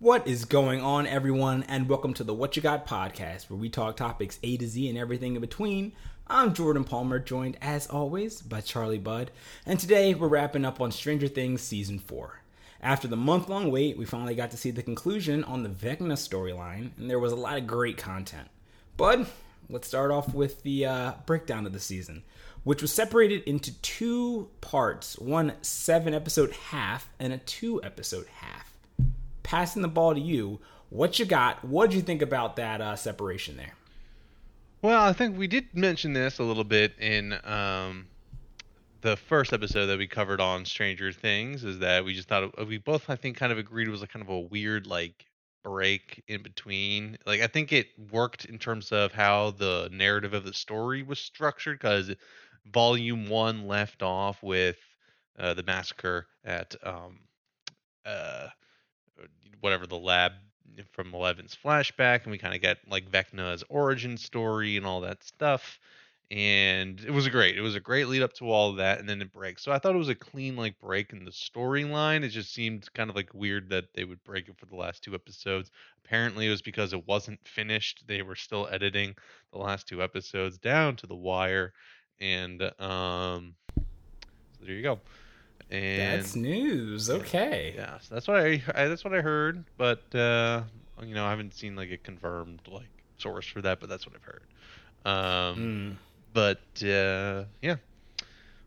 What is going on, everyone, and welcome to the What You Got podcast, where we talk topics A to Z and everything in between. I'm Jordan Palmer, joined as always by Charlie Budd, and today we're wrapping up on Stranger Things Season 4. After the month long wait, we finally got to see the conclusion on the Vecna storyline, and there was a lot of great content. Bud, let's start off with the uh, breakdown of the season, which was separated into two parts one seven episode half and a two episode half passing the ball to you. What you got? What'd you think about that uh, separation there? Well, I think we did mention this a little bit in um, the first episode that we covered on Stranger Things. Is that we just thought we both, I think, kind of agreed it was a kind of a weird like break in between. Like I think it worked in terms of how the narrative of the story was structured because Volume One left off with uh, the massacre at um, uh, whatever the lab from Eleven's flashback, and we kind of get like Vecna's origin story and all that stuff. And it was great, it was a great lead up to all of that, and then it breaks. So I thought it was a clean like break in the storyline. It just seemed kind of like weird that they would break it for the last two episodes. Apparently, it was because it wasn't finished. They were still editing the last two episodes down to the wire, and um, so there you go. And that's news. Okay. Yeah, so that's what I, I, that's what I heard, but uh, you know I haven't seen like a confirmed like source for that, but that's what I've heard. Um, mm. But uh, yeah,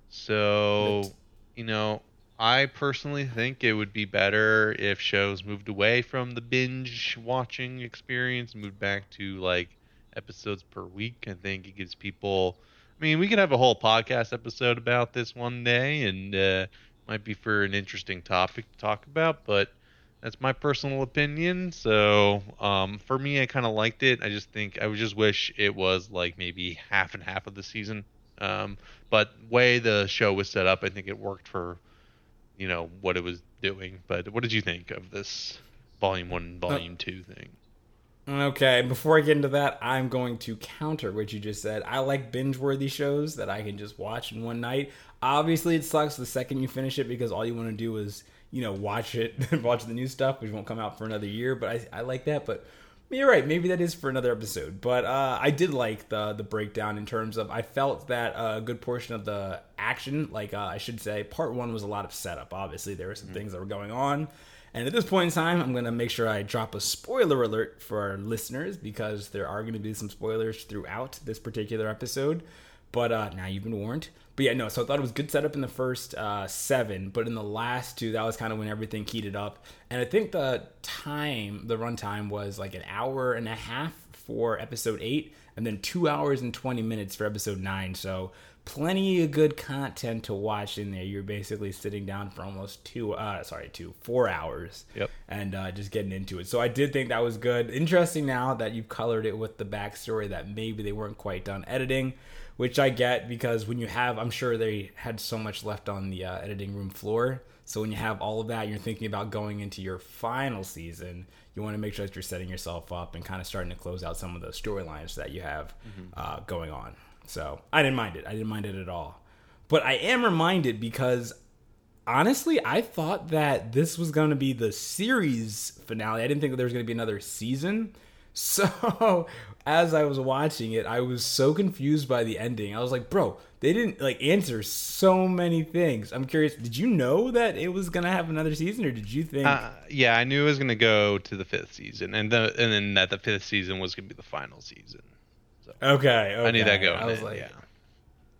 so it's... you know I personally think it would be better if shows moved away from the binge watching experience, moved back to like episodes per week. I think it gives people. I mean, we could have a whole podcast episode about this one day, and uh, might be for an interesting topic to talk about, but that's my personal opinion. So um, for me, I kind of liked it. I just think I would just wish it was like maybe half and half of the season. Um, but way the show was set up, I think it worked for you know what it was doing. But what did you think of this volume one, volume uh, two thing? Okay, before I get into that, I'm going to counter what you just said. I like binge worthy shows that I can just watch in one night. Obviously, it sucks the second you finish it because all you want to do is, you know, watch it, watch the new stuff, which won't come out for another year. But I, I like that. But you're right. Maybe that is for another episode. But uh, I did like the the breakdown in terms of I felt that a good portion of the action, like uh, I should say, part one was a lot of setup. Obviously, there were some mm-hmm. things that were going on and at this point in time, I'm going to make sure I drop a spoiler alert for our listeners because there are going to be some spoilers throughout this particular episode. But uh, now you've been warned. But yeah, no, so I thought it was good setup in the first uh, seven, but in the last two, that was kind of when everything heated up. And I think the time, the runtime was like an hour and a half for episode eight, and then two hours and 20 minutes for episode nine. So plenty of good content to watch in there. You're basically sitting down for almost two, uh, sorry, two, four hours. Yep. And uh, just getting into it. So I did think that was good. Interesting now that you've colored it with the backstory that maybe they weren't quite done editing, which I get because when you have, I'm sure they had so much left on the uh, editing room floor. So when you have all of that, you're thinking about going into your final season. You want to make sure that you're setting yourself up and kind of starting to close out some of the storylines that you have mm-hmm. uh, going on. So I didn't mind it. I didn't mind it at all. But I am reminded because honestly, I thought that this was going to be the series finale. I didn't think that there was going to be another season. So as I was watching it, I was so confused by the ending. I was like, bro, they didn't like answer so many things. I'm curious, did you know that it was gonna have another season, or did you think? Uh, yeah, I knew it was gonna go to the fifth season, and the and then that the fifth season was gonna be the final season. Okay, okay. I knew that going. I was in, like, yeah.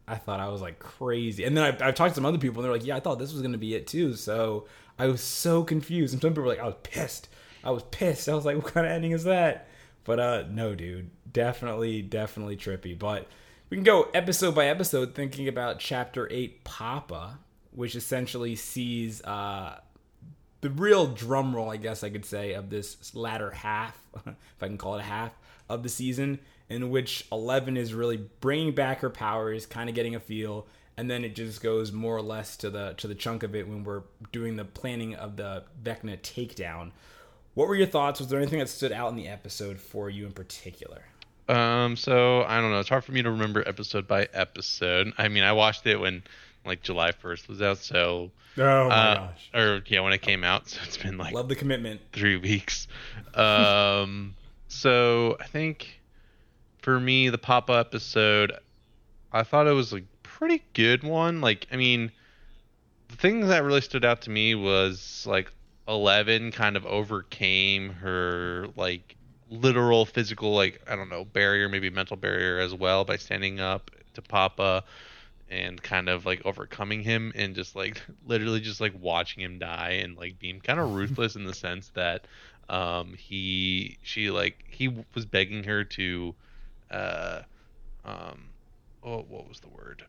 I thought I was like crazy, and then I, I've talked to some other people, and they're like, "Yeah, I thought this was going to be it too." So I was so confused, and some people were like, "I was pissed. I was pissed." I was like, "What kind of ending is that?" But uh, no, dude, definitely, definitely trippy. But we can go episode by episode, thinking about chapter eight, Papa, which essentially sees uh the real drum roll, I guess I could say, of this latter half, if I can call it a half of the season, in which Eleven is really bringing back her powers, kind of getting a feel, and then it just goes more or less to the to the chunk of it when we're doing the planning of the Vecna takedown. What were your thoughts? Was there anything that stood out in the episode for you in particular? Um, so I don't know. It's hard for me to remember episode by episode. I mean, I watched it when like July 1st was out, so oh my uh, gosh, or yeah, when it came out. So it's been like love the commitment. Three weeks. um, so I think for me, the Papa episode, I thought it was a pretty good one. Like, I mean, the thing that really stood out to me was like Eleven kind of overcame her like literal physical like I don't know barrier, maybe mental barrier as well by standing up to Papa and kind of like overcoming him and just like literally just like watching him die and like being kind of ruthless in the sense that um he she like he was begging her to uh um oh what was the word?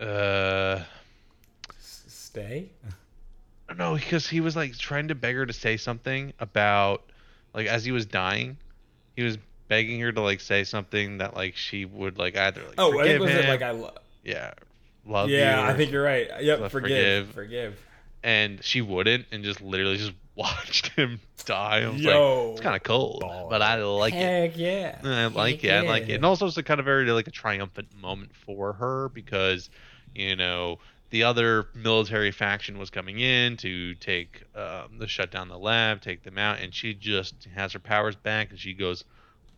Uh stay? No because he was like trying to beg her to say something about like as he was dying he was begging her to like say something that like she would like either like oh forgive was him, it like I love yeah love yeah I think you're right yep forgive forgive. forgive and she wouldn't and just literally just watched him die. I was Yo. like, it's kind of cold, but I like it. yeah I like it. I like it. And also, it's a kind of very like a triumphant moment for her because, you know, the other military faction was coming in to take um, the shut down the lab, take them out, and she just has her powers back and she goes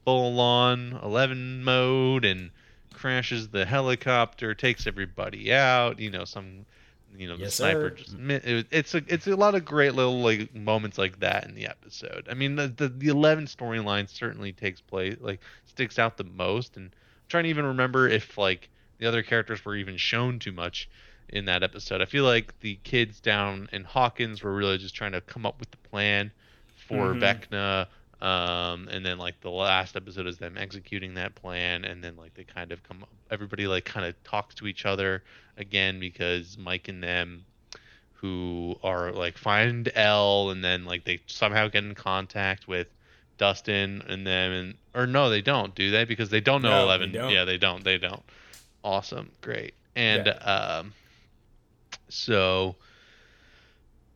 full on eleven mode and crashes the helicopter, takes everybody out. You know, some. You know, the sniper sir. just it, it's a it's a lot of great little like moments like that in the episode. I mean, the the, the eleven storyline certainly takes place like sticks out the most, and I'm trying to even remember if like the other characters were even shown too much in that episode. I feel like the kids down in Hawkins were really just trying to come up with the plan for Mhm. Vecna. Um, and then like the last episode is them executing that plan, and then like they kind of come, up everybody like kind of talks to each other again because Mike and them, who are like find El, and then like they somehow get in contact with Dustin and them, and or no, they don't, do they? Because they don't know No, they Eleven. don't. Yeah, they don't. They don't. Awesome, great, and um, so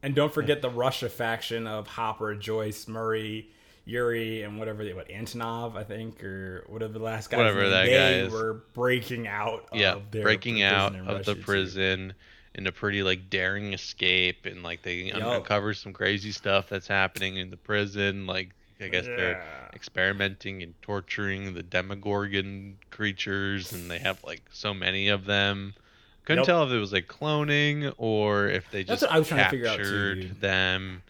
And don't forget the Russia faction of Hopper, Joyce, Murray, Yuri, and whatever they what Antonov, I think, or whatever the last guy. Whatever that they guy is. were breaking out. yeah, of their breaking out of Russia, the too. prison in a pretty like daring escape, and like they Yup. uncover some crazy stuff that's happening in the prison. Like I guess they're experimenting and torturing the Demogorgon creatures, and they have like so many of them. Couldn't Nope. tell if it was like cloning or if they just That's what I was trying to figure out, too, them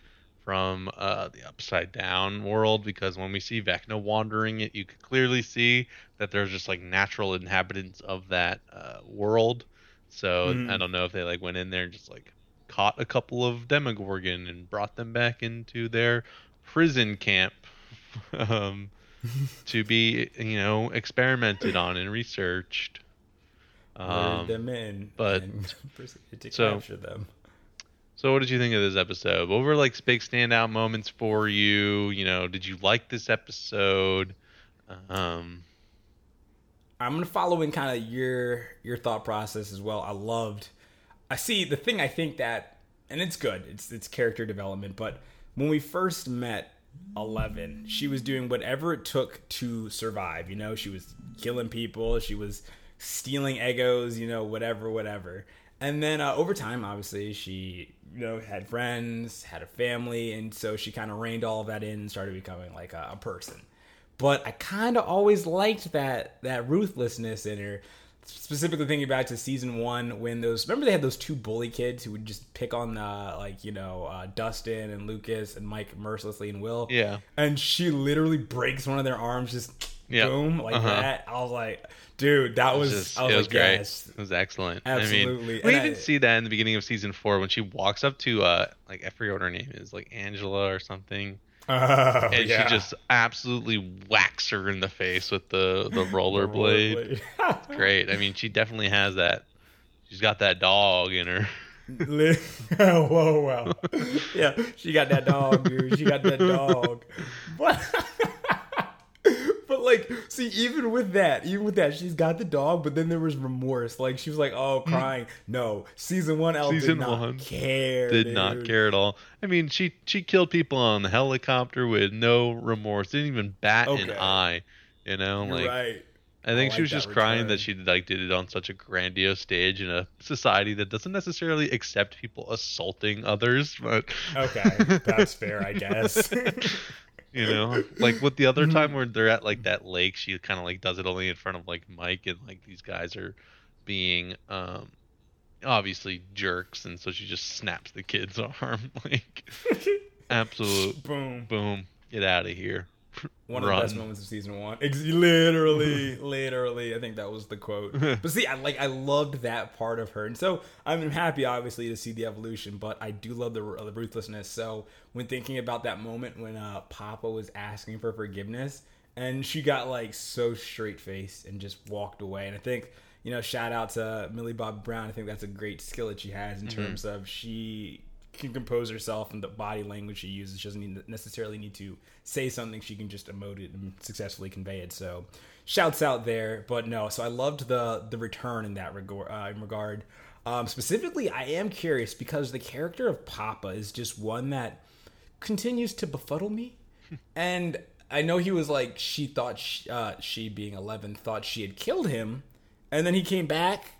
from uh, the upside down world. Because when we see Vecna wandering it, you could clearly see that there's just like natural inhabitants of that uh, world. So Mhm. I don't know if they like went in there and just like caught a couple of Demogorgon and brought them back into their prison camp um, to be, you know, experimented on and researched. Um, them in, but- and to so- capture them. So, what did you think of this episode? What were like big standout moments for you? You know, did you like this episode? Um, I'm gonna follow in kind of your your thought process as well. I loved. I see the thing. I think that, and it's good. It's it's character development. But when we first met Eleven, she was doing whatever it took to survive. You know, she was killing people. She was stealing Eggos. You know, whatever, whatever. And then uh, over time, obviously, she you know had friends, had a family, and so she kind of reined all of that in and started becoming like a, a person but I kind of always liked that that ruthlessness in her. Specifically thinking back to season one when those remember they had those two bully kids who would just pick on uh, like you know uh, Dustin and Lucas and Mike mercilessly and Will. yeah, and she literally breaks one of their arms just Yeah. boom like Uh-huh. that. I was like, dude, that was, was, just, I was it was like, great. yes. It was excellent. I Absolutely. mean, we And even I- see that in the beginning of season four when she walks up to uh, like I forget what her name is, like Angela or something. Oh, and yeah. she just absolutely whacks her in the face with the the rollerblade. Rollerblade. Great. I mean, she definitely has that. She's got that dog in her. Whoa, whoa. Yeah, she got that dog, dude. She got that dog. But like, see, even with that, even with that, she's got the dog, but then there was remorse. Like, she was like, oh, mm. crying. No, season one, El Season did not one care. Did not care at all. I mean, she she killed people on the helicopter with no remorse. Didn't even bat an eye. You know, You're like right. I think I she was just that crying that she like did it on such a grandiose stage in a society that doesn't necessarily accept people assaulting others. But Okay, that's fair, I guess. you know, like with the other Mhm. time where they're at like that lake, she kind of like does it only in front of like Mike and like these guys are being um obviously jerks, and so she just snaps the kid's arm like absolute Boom. boom, get out of here. One of the best moments of season one. Ex- literally, literally. I think that was the quote. But see, I like I loved that part of her, and so I'm happy, obviously, to see the evolution. But I do love the, the ruthlessness. So when thinking about that moment when uh, Papa was asking for forgiveness, and she got like so straight faced and just walked away, and I think you know, shout out to Millie Bobby Brown. I think that's a great skill that she has in terms of she can compose herself and the body language she uses. She doesn't need, necessarily need to say something. She can just emote it and successfully convey it. So, shouts out there. But no, so I loved the the return in that regard. Uh, in regard, um, specifically, I am curious because the character of Papa is just one that continues to befuddle me, and I know he was like she thought she, uh, she being eleven thought she had killed him, and then he came back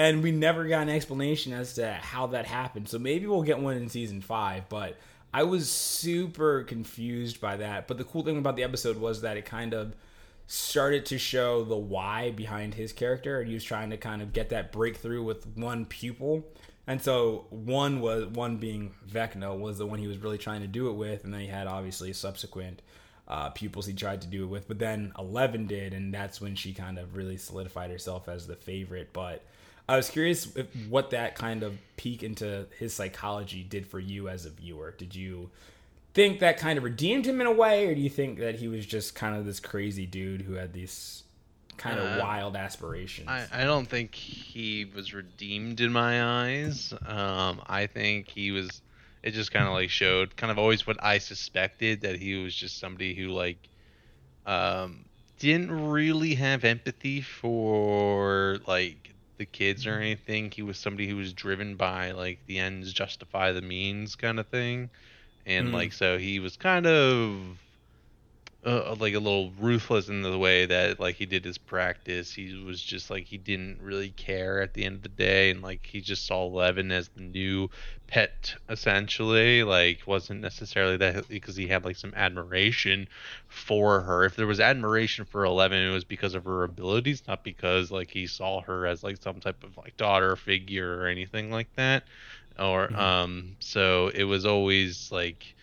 and we never got an explanation as to how that happened. So maybe we'll get one in season five. But I was super confused by that. But the cool thing about the episode was that it kind of started to show the why behind his character, and he was trying to kind of get that breakthrough with one pupil. And so one was one being Vecna was the one he was really trying to do it with, and then he had obviously subsequent uh, pupils he tried to do it with. But then Eleven did, and that's when she kind of really solidified herself as the favorite. But I was curious if, what that kind of peek into his psychology did for you as a viewer. Did you think that kind of redeemed him in a way, or do you think that he was just kind of this crazy dude who had these kind of Uh, wild aspirations? I, I don't think he was redeemed in my eyes. Um, I think he was. It just kind of like showed kind of always what I suspected that he was just somebody who like um, didn't really have empathy for like the kids or anything. He was somebody who was driven by like the ends justify the means kind of thing, and Mhm. like so he was kind of uh, like a little ruthless in the way that like he did his practice. He was just like he didn't really care at the end of the day, and like he just saw Eleven as the new pet essentially. Like wasn't necessarily that because he had like some admiration for her. If there was admiration for Eleven, it was because of her abilities, not because like he saw her as like some type of like daughter figure or anything like that. Or Mhm. um, so it was always like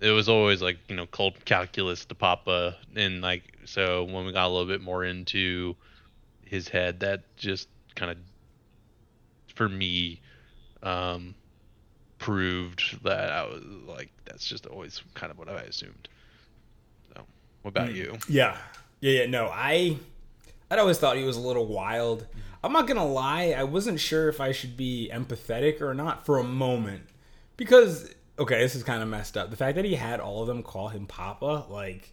it was always like you know cold calculus to Papa, and like so when we got a little bit more into his head, that just kind of for me um, proved that I was like that's just always kind of what I assumed. So, what about Mm. you? Yeah, yeah, yeah. No, I, I'd always thought he was a little wild. I'm not gonna lie, I wasn't sure if I should be empathetic or not for a moment, because okay, this is kind of messed up. The fact that he had all of them call him Papa, like,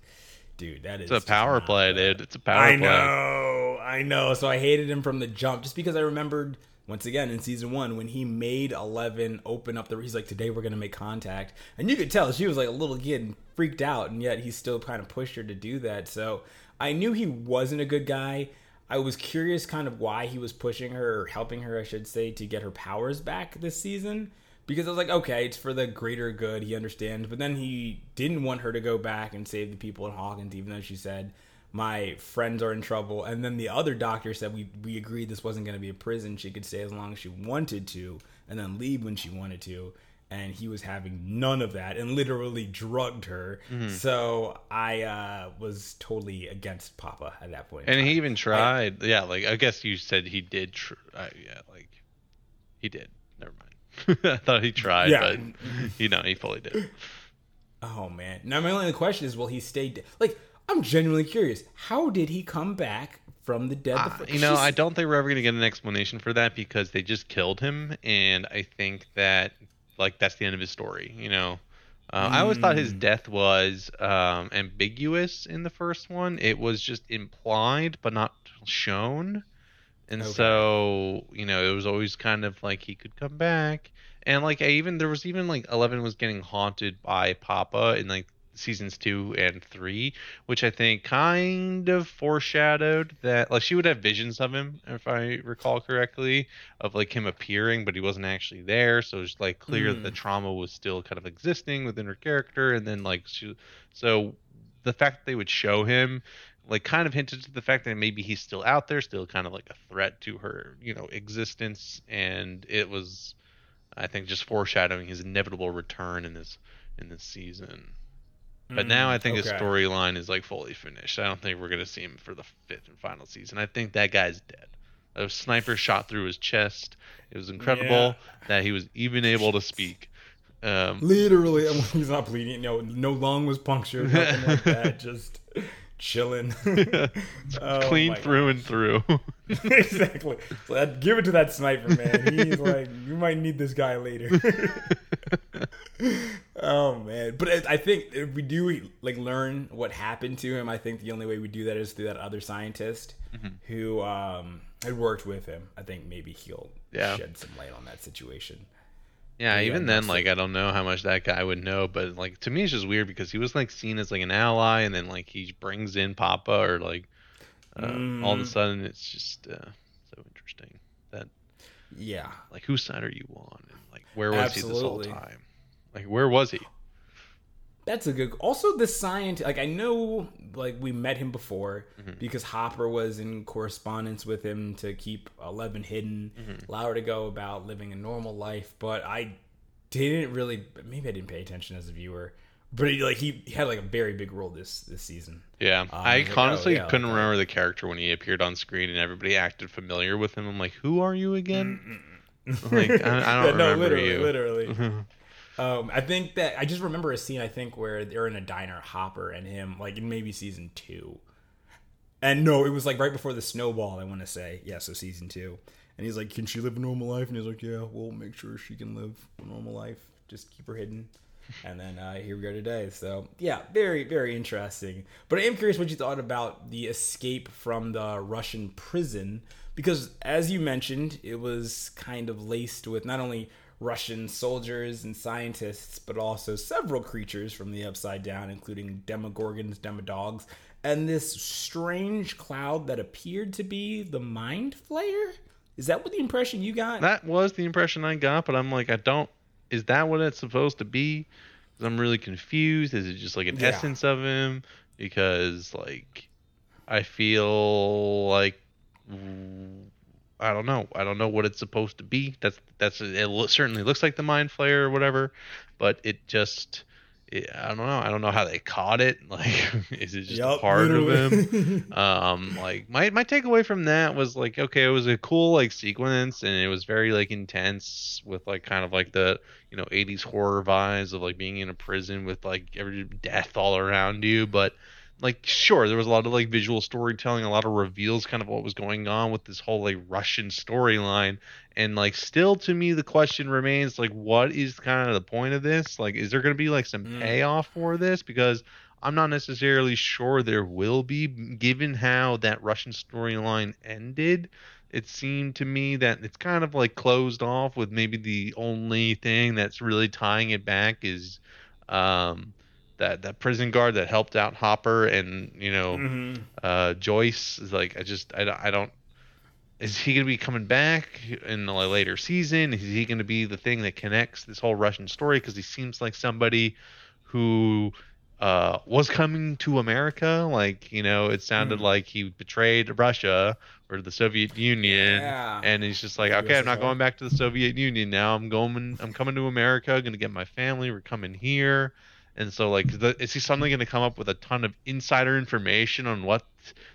dude, that is It's a power play, dude. It's a power I play. know, I know. So I hated him from the jump, just because I remembered once again in season one when he made Eleven open up the. He's like, "Today we're gonna make contact," and you could tell she was like a little kid and freaked out, and yet he still kind of pushed her to do that. So I knew he wasn't a good guy. I was curious, kind of why he was pushing her or helping her, I should say, to get her powers back this season. Because I was like, okay, it's for the greater good. He understands, but then he didn't want her to go back and save the people in Hawkins, even though she said my friends are in trouble. And then the other doctor said we we agreed this wasn't going to be a prison. She could stay as long as she wanted to, and then leave when she wanted to. And he was having none of that, and literally drugged her. Mm-hmm. So I uh, was totally against Papa at that point. And he even tried. yeah, like I guess you said he did. Tr- uh, yeah, like he did. I thought he tried, Yeah. but you know he fully did. Oh man! Now my only question is, will he stay? De- like, I'm genuinely curious. How did he come back from the dead? the Uh, fir- you know, She's- I don't think we're ever gonna get an explanation for that because they just killed him, and I think that like that's the end of his story. You know, uh, I always thought his Mm. death was um, ambiguous in the first one. It was just implied but not shown, and Okay. so you know it was always kind of like he could come back. And like I even there was even like Eleven was getting haunted by Papa, in like seasons two and three, which I think kind of foreshadowed that like she would have visions of him, if I recall correctly, of like him appearing, but he wasn't actually there. So it's like clear that the Mm. trauma was still kind of existing within her character, and then like she, so the fact that they would show him like kind of hinted to the fact that maybe he's still out there, still kind of like a threat to her, you know, existence, and it was, I think, just foreshadowing his inevitable return in this in this season. But now I think his Mm, storyline is like fully finished. I don't think we're gonna see him for the fifth and final season. I think that guy's dead. A sniper shot through his chest. It was incredible that he was even able to speak. Um, Literally, he's not bleeding. No, no lung was punctured. Nothing like that. Just chilling. Oh clean through God. and through. exactly. So that, give it to that sniper, man. He's like, you might need this guy later. oh man, but I I think if we do like learn what happened to him, I think the only way we do that is through that other scientist Mm-hmm. who um, had worked with him. I think maybe he'll Yeah. shed some light on that situation. Yeah, Yeah, even then, like it. I don't know how much that guy would know, but like to me, it's just weird because he was like seen as like an ally, and then like he brings in Papa, or like uh, all of a Mm. sudden it's just uh, so interesting that Yeah, like whose side are you on, and like where was he this whole time? Like where was he? That's a good. Also, the scientist. Like I know, like we met him before Mhm. because Hopper was in correspondence with him to keep Eleven hidden, Mhm. allow her to go about living a normal life. But I didn't really. Maybe I didn't pay attention as a viewer. But he, like he, he had like a very big role this this season. Yeah, I like, oh, honestly yeah, couldn't like remember the character when he appeared on screen, and everybody acted familiar with him. I'm like, who are you again? Like, I- I don't no, remember literally, you. literally. Um, I think that I just remember a scene. I think where they're in a diner, Hopper and him, like in maybe season two. And no, it was like right before the snowball. I want to say, yeah, so season two. And he's like, "Can she live a normal life?" And he's like, "Yeah, we'll make sure she can live a normal life. Just keep her hidden." And then uh, here we are today. So yeah, very very interesting. But I am curious what you thought about the escape from the Russian prison because, as you mentioned, it was kind of laced with not only Russian soldiers and scientists, but also several creatures from the Upside Down, including Demogorgons, Demodogs, and this strange cloud that appeared to be the Mind Flayer. Is that what the impression you got? that was the impression I got, but I'm like, I don't. Is that what it's supposed to be? 'Cause I'm really confused. Is it just like an Yeah. essence of him? Because like, I feel like I don't know. I don't know what it's supposed to be. That's that's it. lo- certainly looks like the mind flayer or whatever, but it just. It, I don't know. I don't know how they caught it. Like, is it just a Yup, part of literally. him? um like my my takeaway from that was like okay it was a cool like sequence and it was very like intense with like kind of like the you know 80s horror vibes of like being in a prison with like every death all around you but like sure there was a lot of like visual storytelling a lot of reveals kind of what was going on with this whole like russian storyline and like still to me the question remains like what is kind of the point of this like is there going to be like some Mm. payoff for this because I'm not necessarily sure there will be, given how that Russian storyline ended. It seemed to me that it's kind of like closed off with maybe the only thing that's really tying it back is um, that that prison guard that helped out Hopper and you know Mhm. uh, Joyce is like I just I, don't- I don't is he going to be coming back in a later season? Is he going to be the thing that connects this whole Russian story? Because he seems like somebody who uh, was coming to America. Like you know it sounded Mm. like he betrayed Russia or the Soviet Union. Yeah. and he's just like okay I'm not going back to the Soviet Union now. I'm going I'm coming to America going to get my family. We're coming here and so, like, the, is he suddenly going to come up with a ton of insider information on what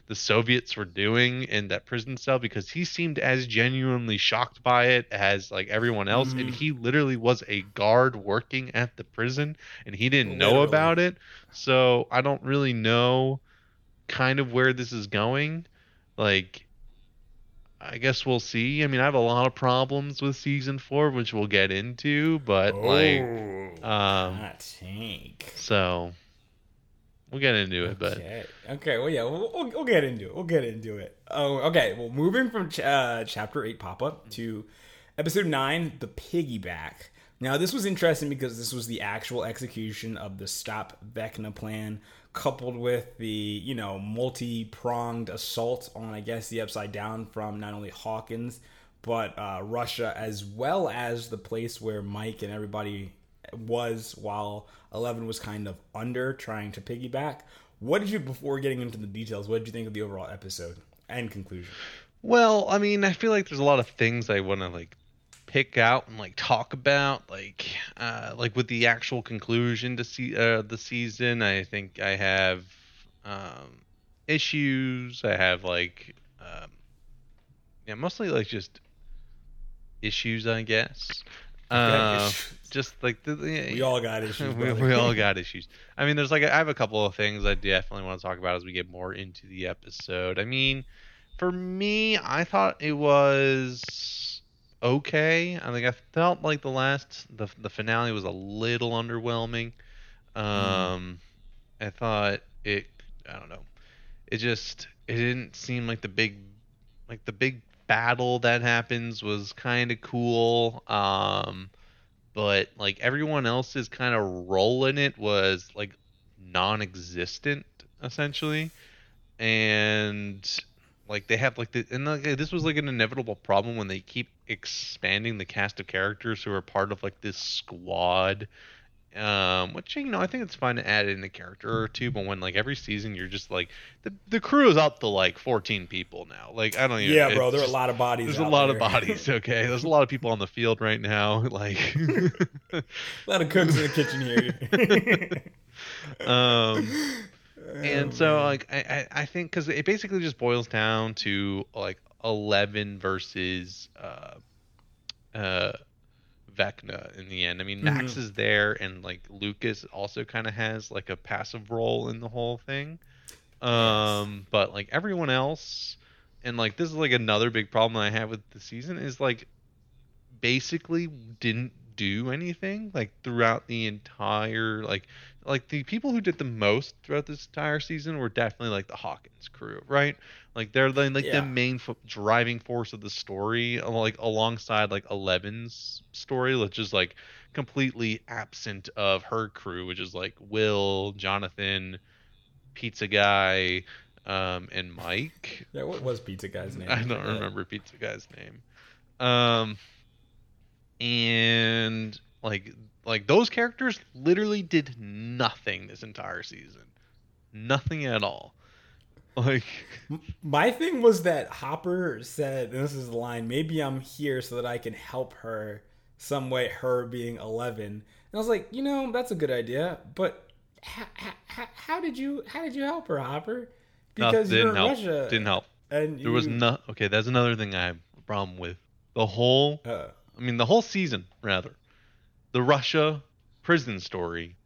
the Soviets were doing in that prison cell? Because he seemed as genuinely shocked by it as like everyone else, and Mhm. he literally was a guard working at the prison, and he didn't know about it. So I don't really know, kind of where this is going. Like, I guess we'll see. I mean, I have a lot of problems with season four, which we'll get into, but like. Oh, Um, hot take. so we'll get into it, but Okay. Okay. Well, yeah, we'll, we'll, we'll get into it. We'll get into it. Oh, okay. Well, moving from ch- uh, chapter eight, Papa to episode nine, the piggyback. Now, this was interesting because this was the actual execution of the Stop Vecna plan, coupled with the, you know, multi pronged assault on, I guess, the Upside Down from not only Hawkins, but uh, Russia, as well as the place where Mike and everybody was while Eleven was kind of under trying to piggyback. What did you, before getting into the details, what did you think of the overall episode and conclusion? Well, I mean, I feel like there's a lot of things I want to like pick out and like talk about like uh like with the actual conclusion to see uh the season i think i have um issues. I have like um yeah mostly like just issues i guess. Uh, just like the, the, we all got issues we, we all got issues. I mean there's like i have a couple of things i definitely want to talk about as we get more into the episode. I mean for me i thought it was okay. I think I felt like the last the the finale was a little underwhelming. Um, mm. I thought it. I don't know. It just it didn't seem like the big like the big battle that happens was kind of cool. Um, but like everyone else's kind of role in it was like non-existent essentially, and like they have like the and like, this was like an inevitable problem when they keep expanding the cast of characters who are part of like this squad. Um, which you know I think it's fine to add in a character or two, but when like every season you're just like the the crew is up to like 14 people now. Like I don't even. Yeah, bro, there are a lot of bodies. There's a lot there. of bodies. Okay, there's a lot of people on the field right now. Like a lot of cooks in the kitchen here. um and so like I I think because it basically just boils down to like eleven versus uh uh Vecna in the end. I mean Max mm-hmm. is there and like Lucas also kind of has like a passive role in the whole thing. Um but like everyone else and like this is like another big problem I have with the season is like basically didn't do anything like throughout the entire like like the people who did the most throughout this entire season were definitely like the Hawkins crew, right? Like they're the, like yeah. the main fo- driving force of the story, like alongside like Eleven's story, which is like completely absent of her crew, which is like Will, Jonathan, Pizza Guy, um, and Mike. Yeah, what was Pizza Guy's name? I don't remember Pizza Guy's name. Um, and like like those characters literally did nothing this entire season. Nothing at all. Like my thing was that Hopper said, and this is the line, maybe I'm here so that I can help her some way her being 11. And I was like, you know, that's a good idea, but how, how, how did you how did you help her, Hopper? Because no, you're in help. Russia. Didn't help. And you... there was no Okay, that's another thing I have a problem with. The whole uh, I mean the whole season rather the Russia prison story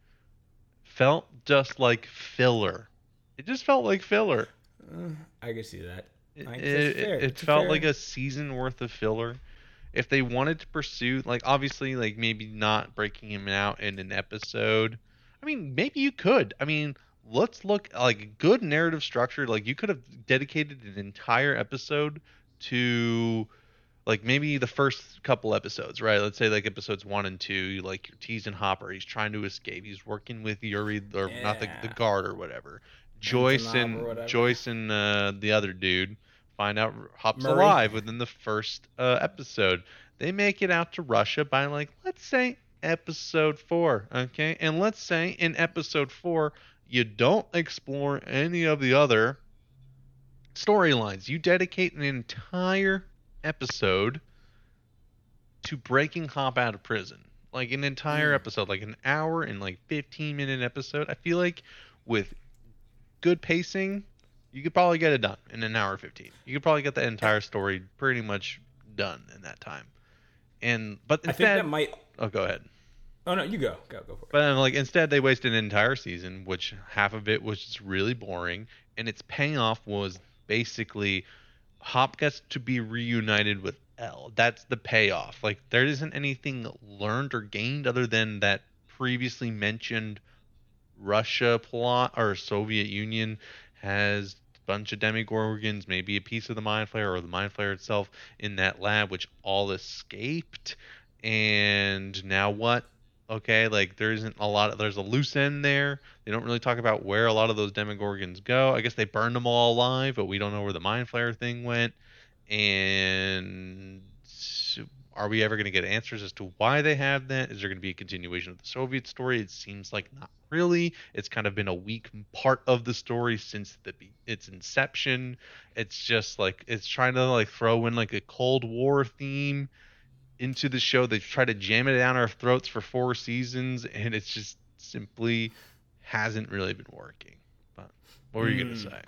felt just like filler. It just felt like filler. Uh, I can see that. It, it, it felt fair. like a season worth of filler. If they wanted to pursue, like, obviously, like, maybe not breaking him out in an episode. I mean, maybe you could. I mean, let's look like a good narrative structure. Like, you could have dedicated an entire episode to like maybe the first couple episodes, right? Let's say like episodes one and two, like you're teasing Hopper, he's trying to escape, he's working with Yuri or yeah. not the, the guard or whatever. Joyce and whatever. Joyce and uh, the other dude find out Hop's Murray. alive within the first uh, episode. They make it out to Russia by like let's say episode four, okay? And let's say in episode four you don't explore any of the other storylines. You dedicate an entire episode to breaking Hop out of prison. Like an entire mm. episode, like an hour and like 15 minute episode. I feel like with good pacing, you could probably get it done in an hour 15. You could probably get the entire story pretty much done in that time. And but instead, I think that might. Oh, go ahead. Oh no, you go, go, go for it. But then, like instead, they wasted an entire season, which half of it was just really boring, and its payoff was basically Hop gets to be reunited with El. That's the payoff. Like there isn't anything learned or gained other than that previously mentioned Russia plot or Soviet Union has a bunch of Demogorgons, maybe a piece of the mind flayer or the mind flayer itself in that lab, which all escaped. and now what? Okay, like there isn't a lot. Of, there's a loose end there. They don't really talk about where a lot of those Demogorgons go. I guess they burned them all alive, but we don't know where the Mind Flayer thing went. And are we ever going to get answers as to why they have that? Is there going to be a continuation of the Soviet story? It seems like not really. It's kind of been a weak part of the story since the its inception. It's just like it's trying to like throw in like a Cold War theme into the show. They've tried to jam it down our throats for four seasons, and it's just simply hasn't really been working. But what were you mm. gonna hmm. say?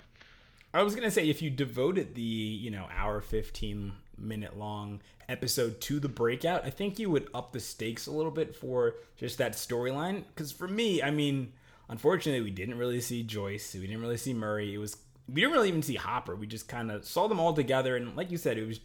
I was gonna say if you devoted the you know hour fifteen minute long episode to the breakout, I think you would up the stakes a little bit for just that storyline. Because for me, I mean, unfortunately, we didn't really see Joyce, we didn't really see Murray. It was we didn't really even see Hopper. We just kind of saw them all together, and like you said, it was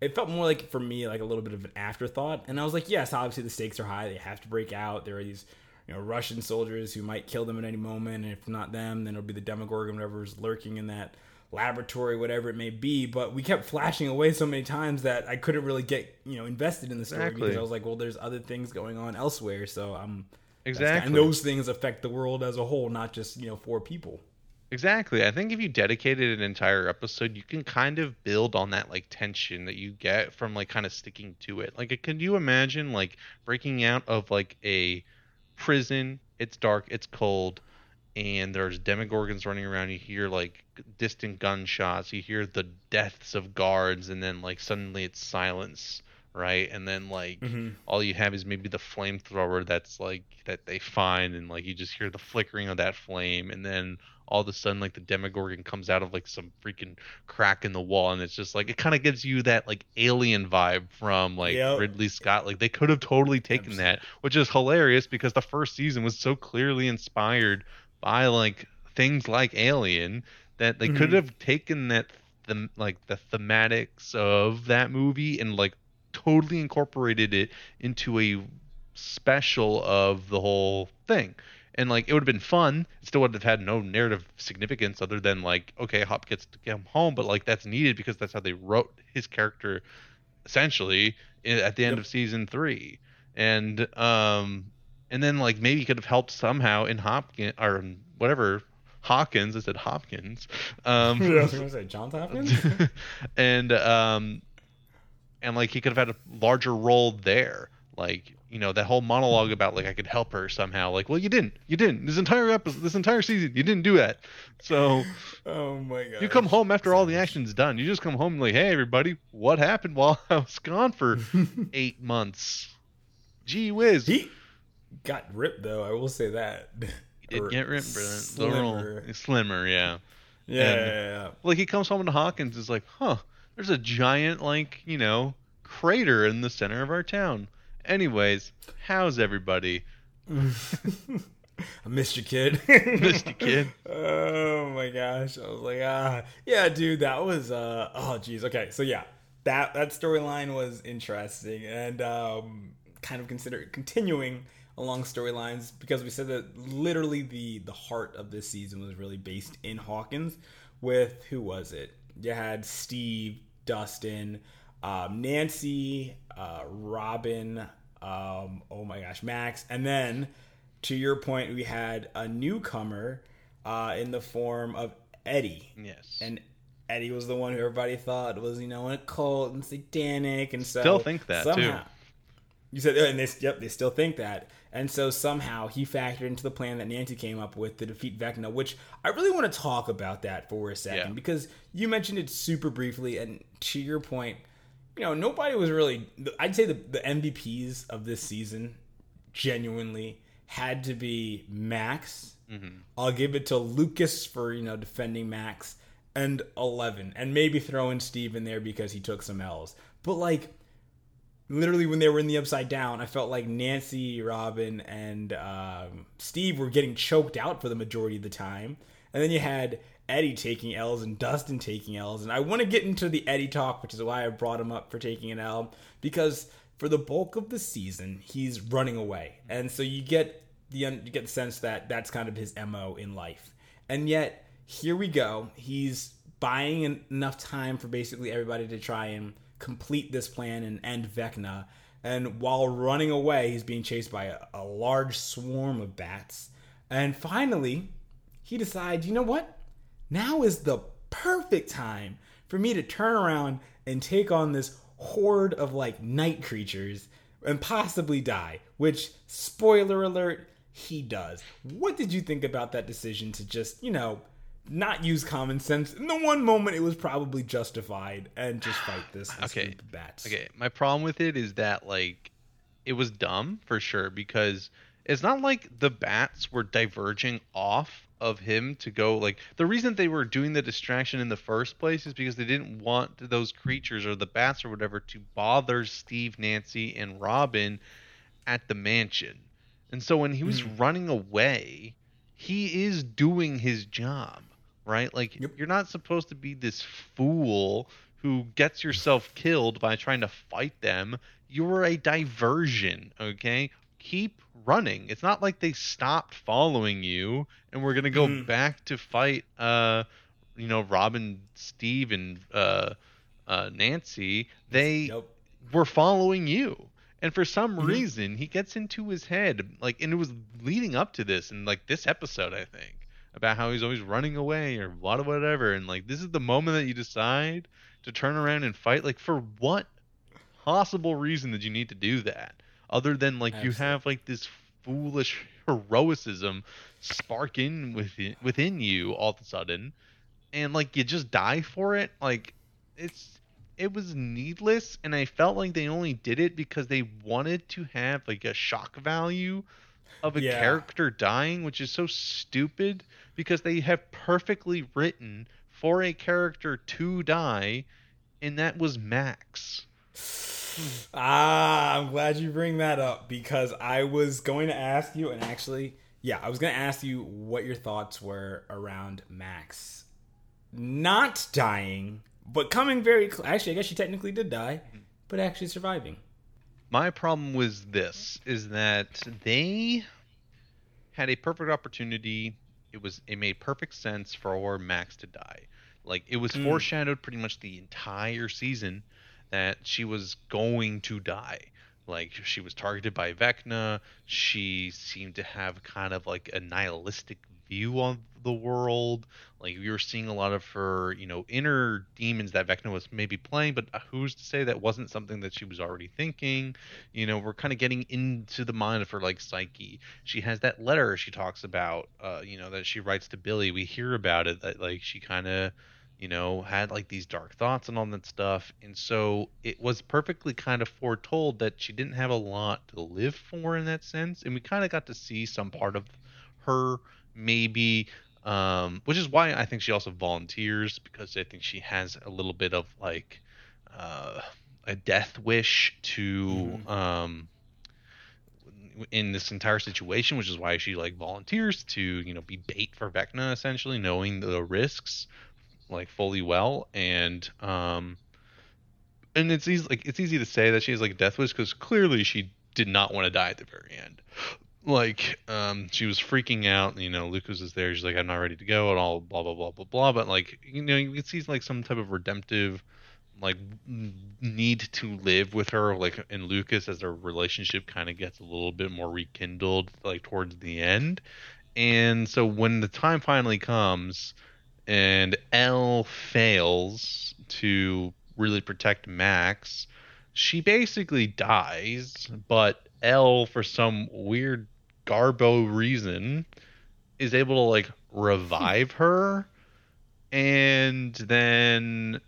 it felt more like for me like a little bit of an afterthought. And i was like yes obviously the stakes are high. They have to break out. There are these you know russian soldiers who might kill them at any moment. And if not them then it'll be the demogorgon whatever's lurking in that laboratory whatever it may be. But we kept flashing away so many times that i couldn't really get you know invested in the story exactly. because i was like well there's other things going on elsewhere. So um, i'm exactly. and those things affect the world as a whole not just you know four people Exactly. I think if you dedicated an entire episode, you can kind of build on that like tension that you get from like kind of sticking to it. Like, can you imagine like breaking out of like a prison? It's dark, it's cold, and there's demogorgons running around. You hear like distant gunshots. You hear the deaths of guards, and then like suddenly it's silence right? And then like mm-hmm. all you have is maybe the flamethrower that's like that they find, and like you just hear the flickering of that flame, and then all of a sudden like the Demogorgon comes out of like some freaking crack in the wall, and it's just like it kind of gives you that like alien vibe from like yep. Ridley Scott. Like they could have totally taken Absolutely. that, which is hilarious because the first season was so clearly inspired by like things like Alien that they mm-hmm. could have taken that the like the thematics of that movie and like totally incorporated it into a special of the whole thing and like it would have been fun. It still would have had no narrative significance other than like okay, Hop gets to come home, but like that's needed because that's how they wrote his character essentially at the end yep. of season three, and um and then like maybe could have helped somehow in Hopkins or whatever Hawkins. I said Hopkins. Um, I was gonna say Johns Hopkins. and um and like he could have had a larger role there. Like you know that whole monologue about like I could help her somehow. Like, well, you didn't. You didn't. This entire episode, this entire season, you didn't do that. So, oh my god, you come home after all the action's done. You just come home and like, hey, everybody, what happened while I was gone for eight months? Gee whiz. He got ripped though. I will say that. He did get ripped. Slimmer. slimmer, yeah. Yeah, and, yeah, yeah. Like he comes home to Hawkins is like, huh? There's a giant like you know crater in the center of our town Anyways, how's everybody? I missed you, kid. missed you, kid. oh my gosh! I was like, ah, yeah, dude, that was uh, oh, geez. Okay, so yeah, that that storyline was interesting and um, kind of consider continuing along storylines because we said that literally the the heart of this season was really based in Hawkins. With who was it? You had Steve, Dustin, um, Nancy, uh, Robin, um, oh my gosh, Max, and then to your point, we had a newcomer uh, in the form of Eddie. Yes, and Eddie was the one who everybody thought was you know in a cult and satanic, and so still think that somehow, too. You said, and they, yep, they still think that. And so somehow he factored into the plan that Nancy came up with to defeat Vecna, which I really want to talk about that for a second yeah. because you mentioned it super briefly, and to your point, you know, nobody was really. I'd say the, the MVPs of this season genuinely had to be Max. Mm-hmm. I'll give it to Lucas for you know defending Max and Eleven, and maybe throw in Steve in there because he took some L's. But like, literally, when they were in the Upside Down, I felt like Nancy, Robin, and um, Steve were getting choked out for the majority of the time. And then you had Eddie taking L's and Dustin taking L's. And I want to get into the Eddie talk, which is why I brought him up for taking an L, because for the bulk of the season, he's running away. And so you get the you get the sense that that's kind of his MO in life. And yet, here we go. He's buying enough time for basically everybody to try and complete this plan and end Vecna. And while running away, he's being chased by a, a large swarm of bats. And finally, he decides, you know what? Now is the perfect time for me to turn around and take on this horde of like night creatures and possibly die. Which, spoiler alert, he does. What did you think about that decision to just, you know, not use common sense? In the one moment, it was probably justified and just fight this, okay. group of bats. Okay, my problem with it is that like it was dumb for sure because it's not like the bats were diverging off of him to go like the reason they were doing the distraction in the first place is because they didn't want those creatures or the bats or whatever to bother Steve, Nancy, and Robin at the mansion. And so when he was Mm. running away, he is doing his job, right? Like Yep. you're not supposed to be this fool who gets yourself killed by trying to fight them. You're a diversion, okay? Keep running. It's not like they stopped following you and we're gonna go Mhm. back to fight uh you know, Robin, Steve, and uh uh Nancy. They Yep. were following you. And for some Mhm. reason, he gets into his head, like, and it was leading up to this, and like this episode, I think, about how he's always running away or what, whatever, and like this is the moment that you decide to turn around and fight. Like, for what possible reason did you need to do that, other than like you have like this foolish heroicism spark in within within you all of a sudden, and like you just die for it? Like, it's it was needless and i felt like they only did it because they wanted to have like a shock value of a Yeah. character dying which is so stupid because they have perfectly written for a character to die and that was max Ah, I'm glad you bring that up because I was going to ask you, and actually, yeah, I was going to ask you what your thoughts were around Max not dying, but coming very cl- actually, I guess she technically did die, but actually surviving. my problem was this is that they had a perfect opportunity it was it made perfect sense for max to die like it was Mm. foreshadowed pretty much the entire season that she was going to die. Like she was targeted by vecna. She seemed to have kind of like a nihilistic view on the world. Like we were seeing a lot of her you know inner demons that vecna was maybe playing but who's to say that wasn't something that she was already thinking? You know we're kind of getting into the mind of her like psyche. She has that letter she talks about uh you know that she writes to billy. We hear about it that like she kind of you know had like these dark thoughts and all that stuff and so it was perfectly kind of foretold that she didn't have a lot to live for in that sense and we kind of got to see some part of her maybe um which is why i think she also volunteers because i think she has a little bit of like uh a death wish to Mhm. um in this entire situation which is why she like volunteers to you know be bait for vecna essentially knowing the risks like fully well and um and it's easy like it's easy to say that she has like a death wish because clearly she did not want to die at the very end. Like um she was freaking out you know lucas is there she's like i'm not ready to go and all blah blah blah blah blah but like you know you can see like some type of redemptive like need to live with her like in lucas as their relationship kind of gets a little bit more rekindled like towards the end. And so when the time finally comes and El fails to really protect Max, she basically dies, but El for some weird garbo reason is able to like revive her. And then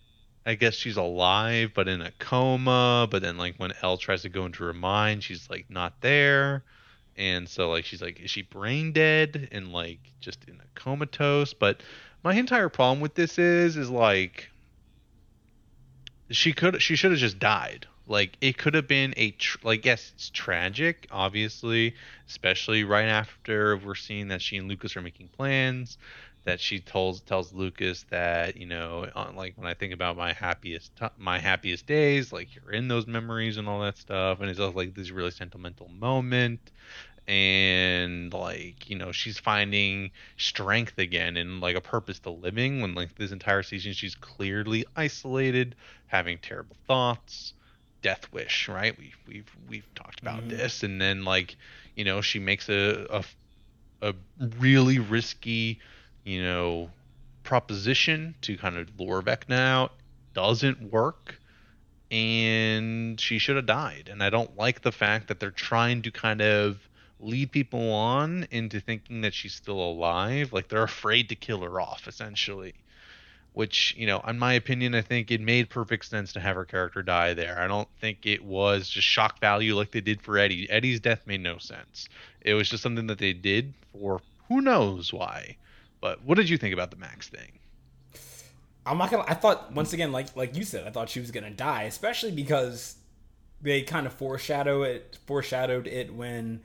I guess she's alive but in a coma, but then like when El tries to go into her mind, she's like not there. And so like she's like is she brain dead and like just in a comatose, but my entire problem with this is is like she could she should have just died. Like it could have been a tr- like yes it's tragic obviously especially right after we're seeing that she and lucas are making plans that she tells tells lucas that you know on, like when i think about my happiest ti my happiest days like you're in those memories and all that stuff and it's like this really sentimental moment and like you know she's finding strength again and like a purpose to living when like this entire season she's clearly isolated having terrible thoughts death wish, right? We we've we've talked about Mhm. this, and then like you know she makes a a a really risky you know proposition to kind of lure Vecna out. Doesn't work, and she should have died. And I don't like the fact that they're trying to kind of lead people on into thinking that she's still alive. Like they're afraid to kill her off, essentially. Which, you know, in my opinion, I think it made perfect sense to have her character die there. I don't think it was just shock value like they did for Eddie. Eddie's death made no sense. It was just something that they did for who knows why. But what did you think about the Max thing? I'm not gonna. I thought once again, like like you said, I thought she was gonna die, especially because they kind of foreshadow it, foreshadowed it when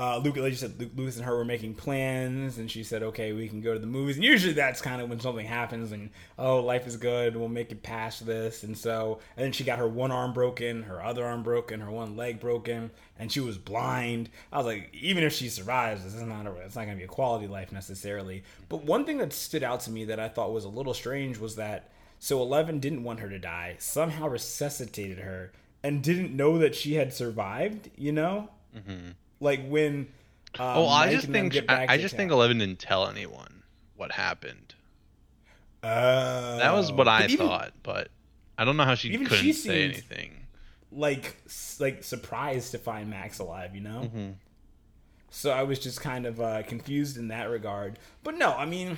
uh, Luke, like you said, Luke, and her were making plans, and she said, "Okay, we can go to the movies." And usually, that's kind of when something happens, and oh, life is good, we'll make it past this. And so, and then she got her one arm broken, her other arm broken, her one leg broken, and she was blind. I was like, even if she survives, this is not a, it's not going to be a quality life necessarily. But one thing that stood out to me that I thought was a little strange was that so Eleven didn't want her to die, somehow resuscitated her, and didn't know that she had survived. You know, Mm-hmm. Like when. Um, oh, I just think I, I just think Eleven didn't tell anyone what happened. Oh, That was what I even, thought, but I don't know how she even couldn't she say anything. Like, like surprised to find Max alive. You know. Mhm. So I was just kind of uh, confused in that regard. But no, I mean,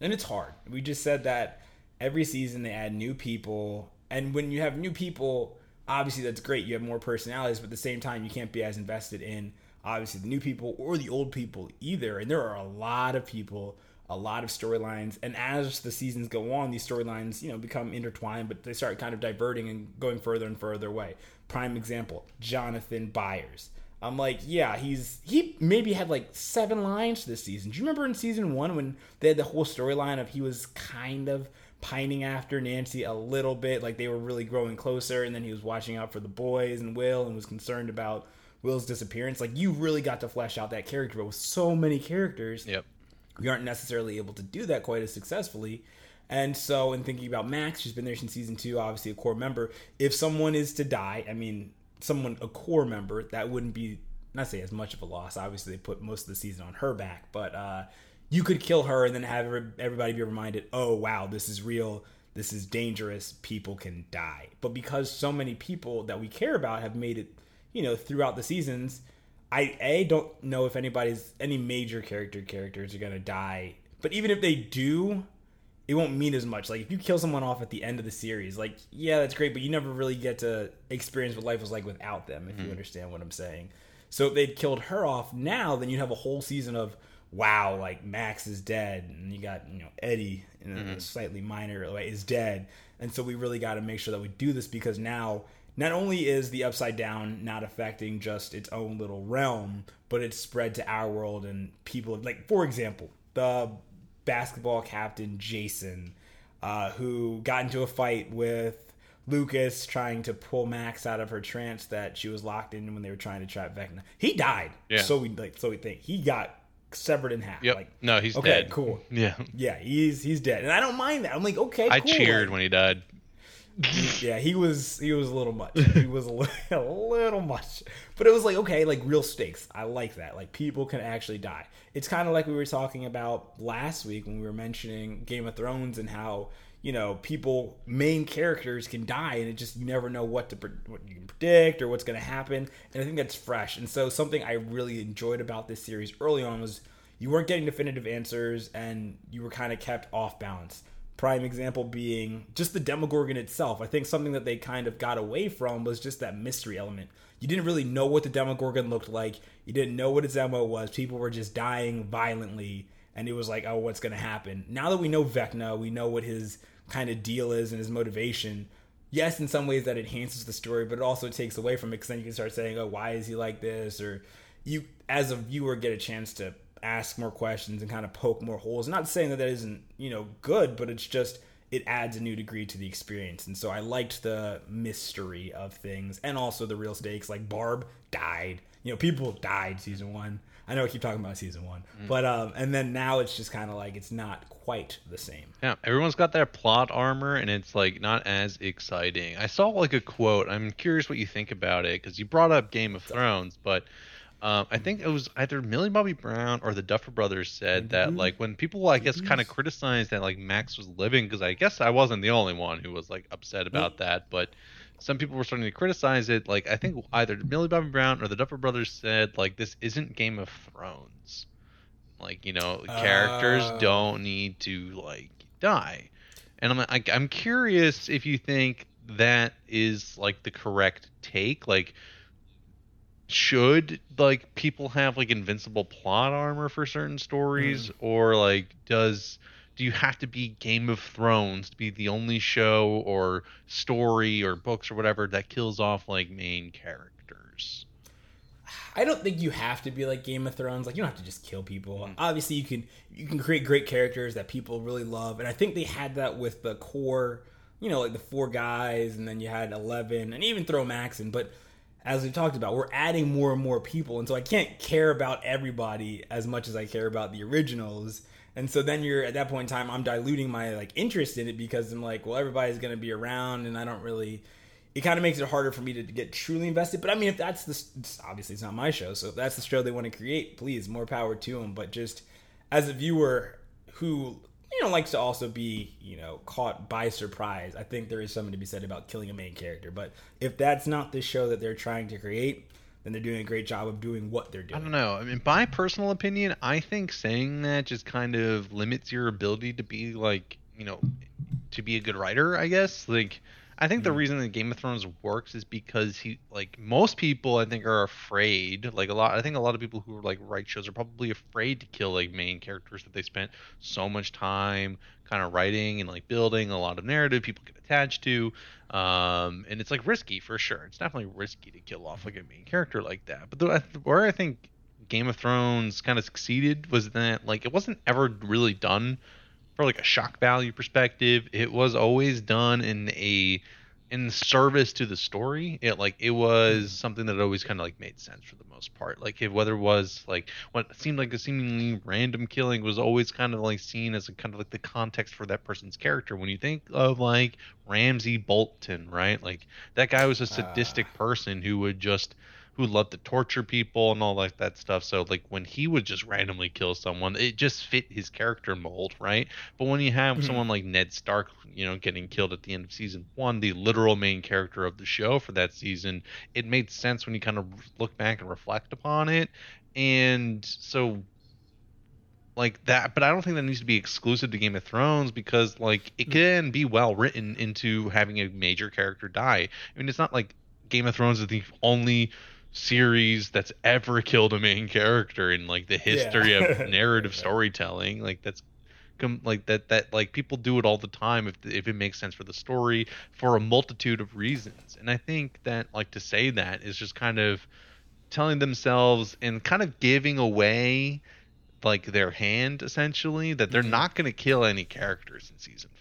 and it's hard. We just said that every season they add new people, and when you have new people, obviously that's great. You have more personalities, but at the same time, you can't be as invested in obviously the new people or the old people either. And there are a lot of people, a lot of storylines, and as the seasons go on, these storylines you know become intertwined, but they start kind of diverting and going further and further away. Prime example: Jonathan Byers. I'm like, yeah, he's he maybe had like seven lines this season. Do you remember in season one when they had the whole storyline of he was kind of pining after Nancy a little bit, like they were really growing closer, and then he was watching out for the boys and Will and was concerned about Will's disappearance. Like you really got to flesh out that character, but with so many characters, Yep. we aren't necessarily able to do that quite as successfully. And so, in thinking about Max, she's been there since season two, obviously a core member. If someone is to die, I mean, someone a core member, that wouldn't be not say as much of a loss. Obviously, they put most of the season on her back, but uh, you could kill her and then have everybody be reminded, oh wow, this is real. This is dangerous. People can die. But because so many people that we care about have made it, you know, throughout the seasons, I a don't know if anybody's any major character characters are gonna die. But even if they do, it won't mean as much. Like if you kill someone off at the end of the series, like yeah, that's great, but you never really get to experience what life was like without them. If you mm-hmm. understand what I'm saying. So if they'd killed her off now, then you'd have a whole season of wow, like Max is dead, and you got you know Eddie in a mm-hmm. slightly minor way is dead, and so we really got to make sure that we do this because now not only is the upside down not affecting just its own little realm, but it's spread to our world and people like for example the basketball captain Jason, uh, who got into a fight with Lucas trying to pull Max out of her trance that she was locked in when they were trying to trap Vecna. He died. Yeah. So we like so we think he got severed in half. Yep. Like no, he's okay, dead. cool. Yeah. Yeah, he's he's dead, and I don't mind that. I'm like, okay, I cool. cheered Like, when he died. yeah, he was he was a little much. He was a little, a little much. But it was like okay, like real stakes. I like that. Like people can actually die. It's kind of like we were talking about last week when we were mentioning Game of Thrones and how you know people main characters can die and it just you never know what to what you can predict or what's going to happen. And I think that's fresh. And so something I really enjoyed about this series early on was you weren't getting definitive answers and you were kind of kept off balance. Prime example being just the Demogorgon itself. I think something that they kind of got away from was just that mystery element. You didn't really know what the Demogorgon looked like. You didn't know what its MO was. People were just dying violently, and it was like, oh, what's going to happen? Now that we know Vecna, we know what his kind of deal is and his motivation. Yes, in some ways that enhances the story, but it also takes away from it because then you can start saying, oh, why is he like this? Or you, as a viewer, get a chance to ask more questions and kind of poke more holes. Not saying that that isn't you know good, but it's just it adds a new degree to the experience. And so I liked the mystery of things and also the real stakes. Like Barb died. You know, people died season one. I know I keep talking about season one, mm. but um, and then now it's just kind of like it's not quite the same. Yeah, everyone's got their plot armor, and it's like not as exciting. I saw like a quote. I'm curious what you think about it because you brought up Game of Thrones, but um, I think it was either Millie Bobby Brown or the Duffer Brothers said mm-hmm. that like when people I guess kind of criticized that like Max was living because I guess I wasn't the only one who was like upset about mm-hmm. that, but some people were starting to criticize it. Like I think either Millie Bobby Brown or the Duffer Brothers said like this isn't Game of Thrones. Like you know uh... characters don't need to like die, and I'm like I'm curious if you think that is like the correct take like should like people have like invincible plot armor for certain stories mm. or like does do you have to be Game of Thrones to be the only show or story or books or whatever that kills off like main characters? I don't think you have to be like Game of Thrones. Like you don't have to just kill people. Mm. Obviously, you can you can create great characters that people really love, and I think they had that with the core. You know, like the four guys, and then you had eleven, and even throw Max in. But as we talked about, we're adding more and more people, and so I can't care about everybody as much as I care about the originals. And so then you're at that point in time, I'm diluting my like interest in it because I'm like, well, everybody's gonna be around, and I don't really. It kind of makes it harder for me to get truly invested. But I mean, if that's the obviously it's not my show, so if that's the show they want to create, please more power to them. But just as a viewer who you know likes to also be you know caught by surprise. I think there is something to be said about killing a main character but if that's not the show that they're trying to create then they're doing a great job of doing what they're doing i don't know. I mean my personal opinion i think saying that just kind of limits your ability to be like you know to be a good writer i guess. Like I think the mm-hmm. reason that Game of Thrones works is because he like most people I think are afraid like a lot I think a lot of people who like write shows are probably afraid to kill like main characters that they spent so much time kind of writing and like building a lot of narrative people get attached to um and it's like risky for sure it's definitely risky to kill off like a main character like that but the, where I think Game of Thrones kind of succeeded was that like it wasn't ever really done for like a shock value perspective, it was always done in a in service to the story. It like it was mm-hmm. something that always kind of like made sense for the most part. Like if whether it was like what seemed like a seemingly random killing was always kind of like seen as a kind of like the context for that person's character. When you think of like Ramsay Bolton, right? Like that guy was a sadistic uh. person who would just who loved to torture people and all like that stuff. So like when he would just randomly kill someone, it just fit his character mold, right? But when you have mm-hmm. someone like Ned Stark, you know, getting killed at the end of season one, the literal main character of the show for that season, it made sense when you kind of look back and reflect upon it. And so like that but i don't think that needs to be exclusive to game of thrones because like it mm. can be well written into having a major character die i mean it's not like game of thrones is the only series that's ever killed a main character in like the history yeah. of narrative storytelling. Like that's like that that like people do it all the time if if it makes sense for the story for a multitude of reasons. And I think that like to say that is just kind of telling themselves and kind of giving away like their hand essentially that they're mm-hmm. not going to kill any characters in season 5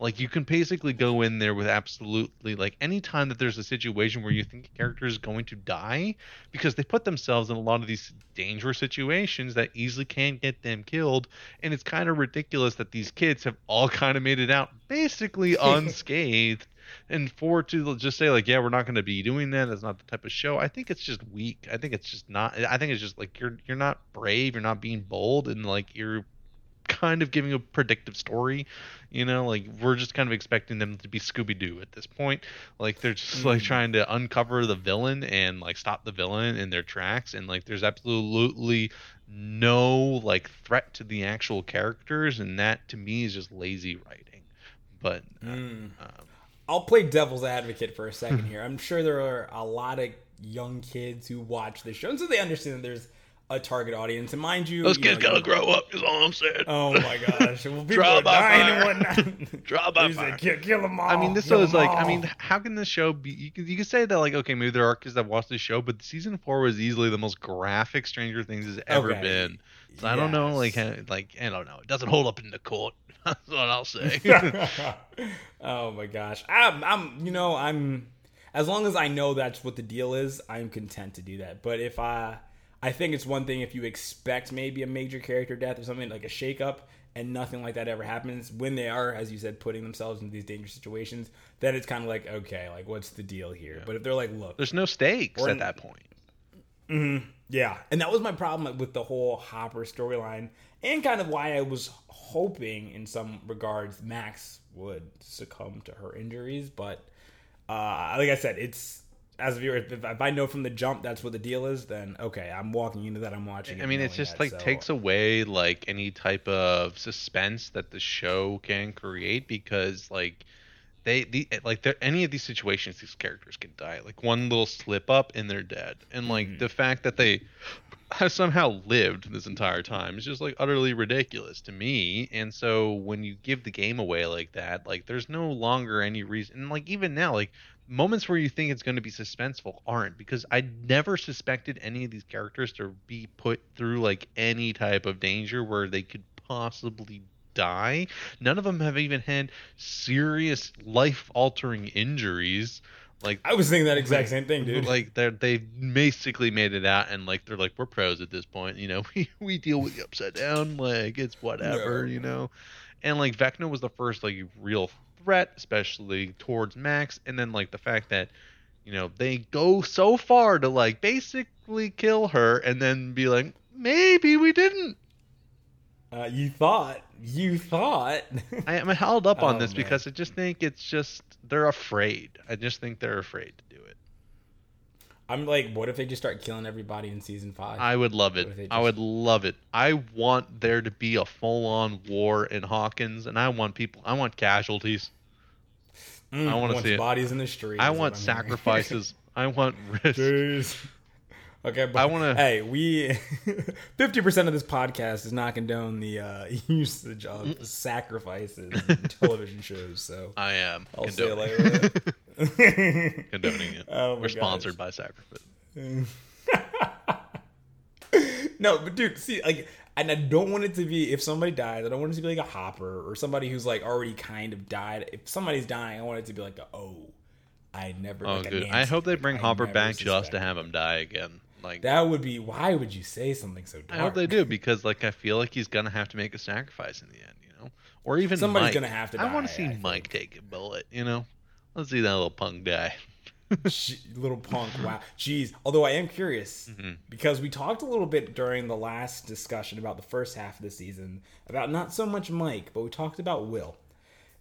like you can basically go in there with absolutely like anytime that there's a situation where you think a character is going to die because they put themselves in a lot of these dangerous situations that easily can get them killed and it's kind of ridiculous that these kids have all kind of made it out basically unscathed. And for to just say like yeah we're not going to be doing that that's not the type of show i think it's just weak. I think it's just not i think it's just like you're you're not brave you're not being bold and like you're kind of giving a predictive story you know like we're just kind of expecting them to be scooby-doo at this point like they're just like mm. trying to uncover the villain and like stop the villain in their tracks and like there's absolutely no like threat to the actual characters and that to me is just lazy writing but mm. um, I'll play devil's advocate for a second here. I'm sure there are a lot of young kids who watch this show, and so they understand that there's a target audience. And mind you, those you kids know, gotta grow up. Is all I'm saying. Oh my gosh! Well, people Draw are dying fire. and whatnot. Draw by fire. Like, kill, kill them all. I mean, this is like. I mean, how can this show be? You can, you can say that like, okay, maybe there are kids that watch this show, but season four was easily the most graphic Stranger Things has ever okay. been. So yes. I don't know, like, eh, like I don't know. It doesn't hold up in the court. That's what I'll say. oh my gosh, I'm, I'm, you know, I'm. As long as I know that's what the deal is, I'm content to do that. But if I, I think it's one thing if you expect maybe a major character death or something like a shakeup, and nothing like that ever happens. When they are, as you said, putting themselves into these dangerous situations, then it's kind of like, okay, like what's the deal here? Yeah. But if they're like, look, There's no stakes at that point. yeah, and that was my problem with the whole Hopper storyline, and kind of why I was hoping, in some regards, Max would succumb to her injuries. But uh, like I said, it's as a viewer, if, if I know from the jump that's what the deal is, then okay, I'm walking into that. I'm watching. it I mean, it's just that, like so- takes away like any type of suspense that the show can create because like they the like there any of these situations these characters can die like one little slip up and they're dead and like Mhm. the fact that they have somehow lived this entire time is just like utterly ridiculous to me and so when you give the game away like that like there's no longer any reason and like even now like moments where you think it's going to be suspenseful aren't because I never suspected any of these characters to be put through like any type of danger where they could possibly die. None of them have even had serious life altering injuries. Like I was thinking that exact same thing, dude. like they're they've basically made it out and like they're like we're pros at this point, you know. We we deal with the upside down, like it's whatever, No. you know. And like Vecna was the first like real threat, especially towards Max, and then like the fact that you know they go so far to like basically kill her and then be like maybe we didn't. Uh, you thought, you thought. I am held up on Oh, this man. because I just think it's just they're afraid. I just think they're afraid to do it. I'm like, what if they just start killing everybody in season five? I would love it. They I would love it. I want there to be a full-on war in Hawkins, and I want people. I want casualties. Mm, I want see it. bodies in the streets. I want what I'm hearing. sacrifices. I want risk. Jeez. Okay, but I wanna- Hey, we fifty percent of this podcast does not condone the uh, usage of sacrifices in television shows. So I am I'll it condoning, like that. Condoning it. Oh We're gosh. sponsored by Sacrifice. no, but dude, see, like, and I don't want it to be if somebody dies. I don't want it to be like a hopper or somebody who's like already kind of died. If somebody's dying, I want it to be like, a, oh, I never. Oh, like good. I hope they bring I Hopper back just to have him die again. Like That would be. Why would you say something so dark? I hope they do because like I feel like he's gonna have to make a sacrifice in the end, you know, or even Somebody's Mike. gonna have to I want to see I Mike think. take a bullet, you know. Let's see that little punk die. Sh- little punk. Wow. Jeez. Although I am curious Mhm. because we talked a little bit during the last discussion about the first half of the season about not so much Mike, but we talked about Will.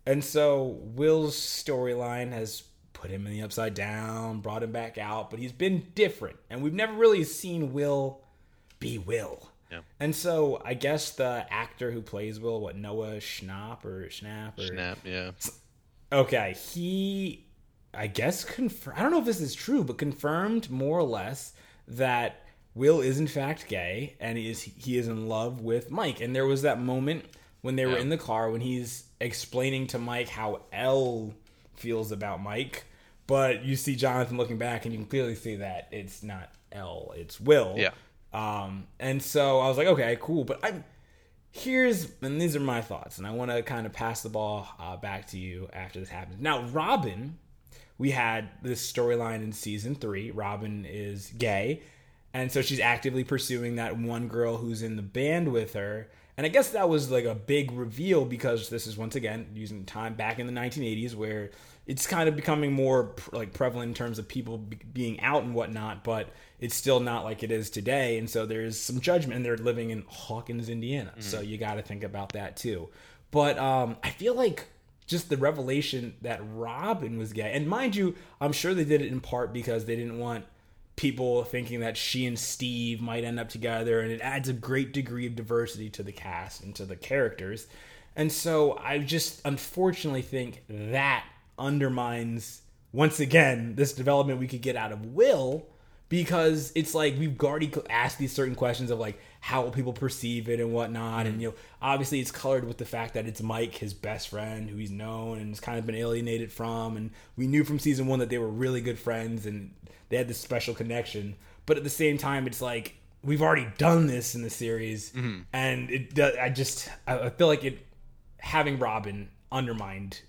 And so Will's storyline has put him in the upside down, brought him back out, but he's been different. And we've never really seen Will be Will. Yeah. And so I guess the actor who plays Will, what Noah Schnapp or Schnapp or Snap, yeah. Okay, he, I guess, confirm. I don't know if this is true, but confirmed more or less that Will is in fact gay and he is he is in love with Mike. And there was that moment when they were Yeah. in the car when he's explaining to Mike how El feels about Mike, but you see Jonathan looking back and you can clearly see that it's not El, it's Will. Yeah. Um, and so I was like, okay, cool. But I'm here's and these are my thoughts, and I want to kind of pass the ball uh, back to you after this happens. Now, Robin, we had this storyline in season three. Robin is gay, and so she's actively pursuing that one girl who's in the band with her. And I guess that was like a big reveal because this is once again using time back in the 1980s where it's kind of becoming more pr- like prevalent in terms of people be- being out and whatnot, but it's still not like it is today. And so there's some judgment. And they're living in Hawkins, Indiana, so you got to think about that too. But um, I feel like just the revelation that Robin was gay, and mind you, I'm sure they did it in part because they didn't want people thinking that she and Steve might end up together, and it adds a great degree of diversity to the cast and to the characters. And so I just unfortunately think that undermines once again this development we could get out of Will because it's like we've already asked these certain questions of like how will people perceive it and whatnot. And mm-hmm. you know obviously it's colored with the fact that it's mike his best friend who he's known and has kind of been alienated from. And we knew from season one that they were really good friends and they had this special connection. But at the same time it's like we've already done this in the series. Mm-hmm. And it does i just I feel like it having robin undermined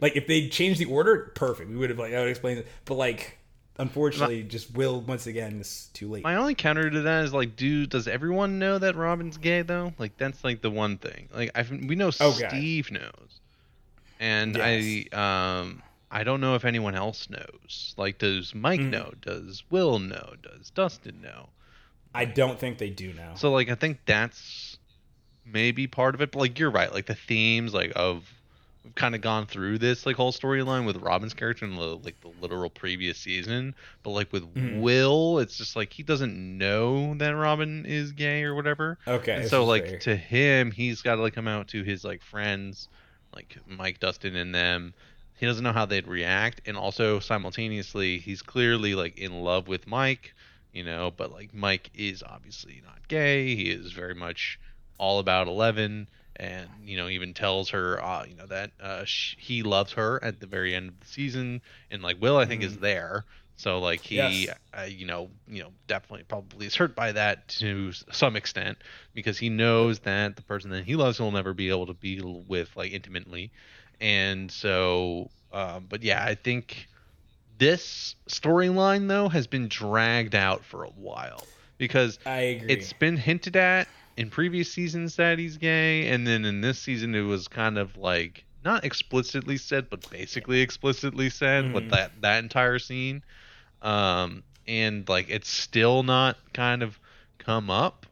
like if they changed the order perfect we would have like i would explain it but like unfortunately, just Will once again is too late. My only counter to that is like, dude, does everyone know that Robin's gay though? Like that's like the one thing. Like I we know Okay. Steve knows, and Yes. I um I don't know if anyone else knows. Like, does Mike Mm. know? Does Will know? Does Dustin know? I don't think they do now. So like I think that's maybe part of it. But like you're right, like the themes like of we've kind of gone through this like whole storyline with Robin's character in the like the literal previous season. But like with Mhm. Will, it's just like he doesn't know that Robin is gay or whatever. okay, And so like fair. to him, he's got to like come out to his like friends, like Mike, Dustin, and them. He doesn't know how they'd react, and also simultaneously, he's clearly like in love with Mike, you know. But like Mike is obviously not gay. He is very much all about Eleven, and you know even tells her, uh, you know that uh, sh- he loves her at the very end of the season, and like Will, I think, is Mhm. there. So like he, Yes. uh, you know, you know, definitely probably is hurt by that to some extent because he knows that the person that he loves will never be able to be with like intimately, and so, um, but yeah, I think this storyline though has been dragged out for a while because I agree. it's been hinted at in previous seasons that he's gay, and then in this season it was kind of like not explicitly said, but basically explicitly said with Mhm. that that entire scene. Um, and like it's still not kind of come up,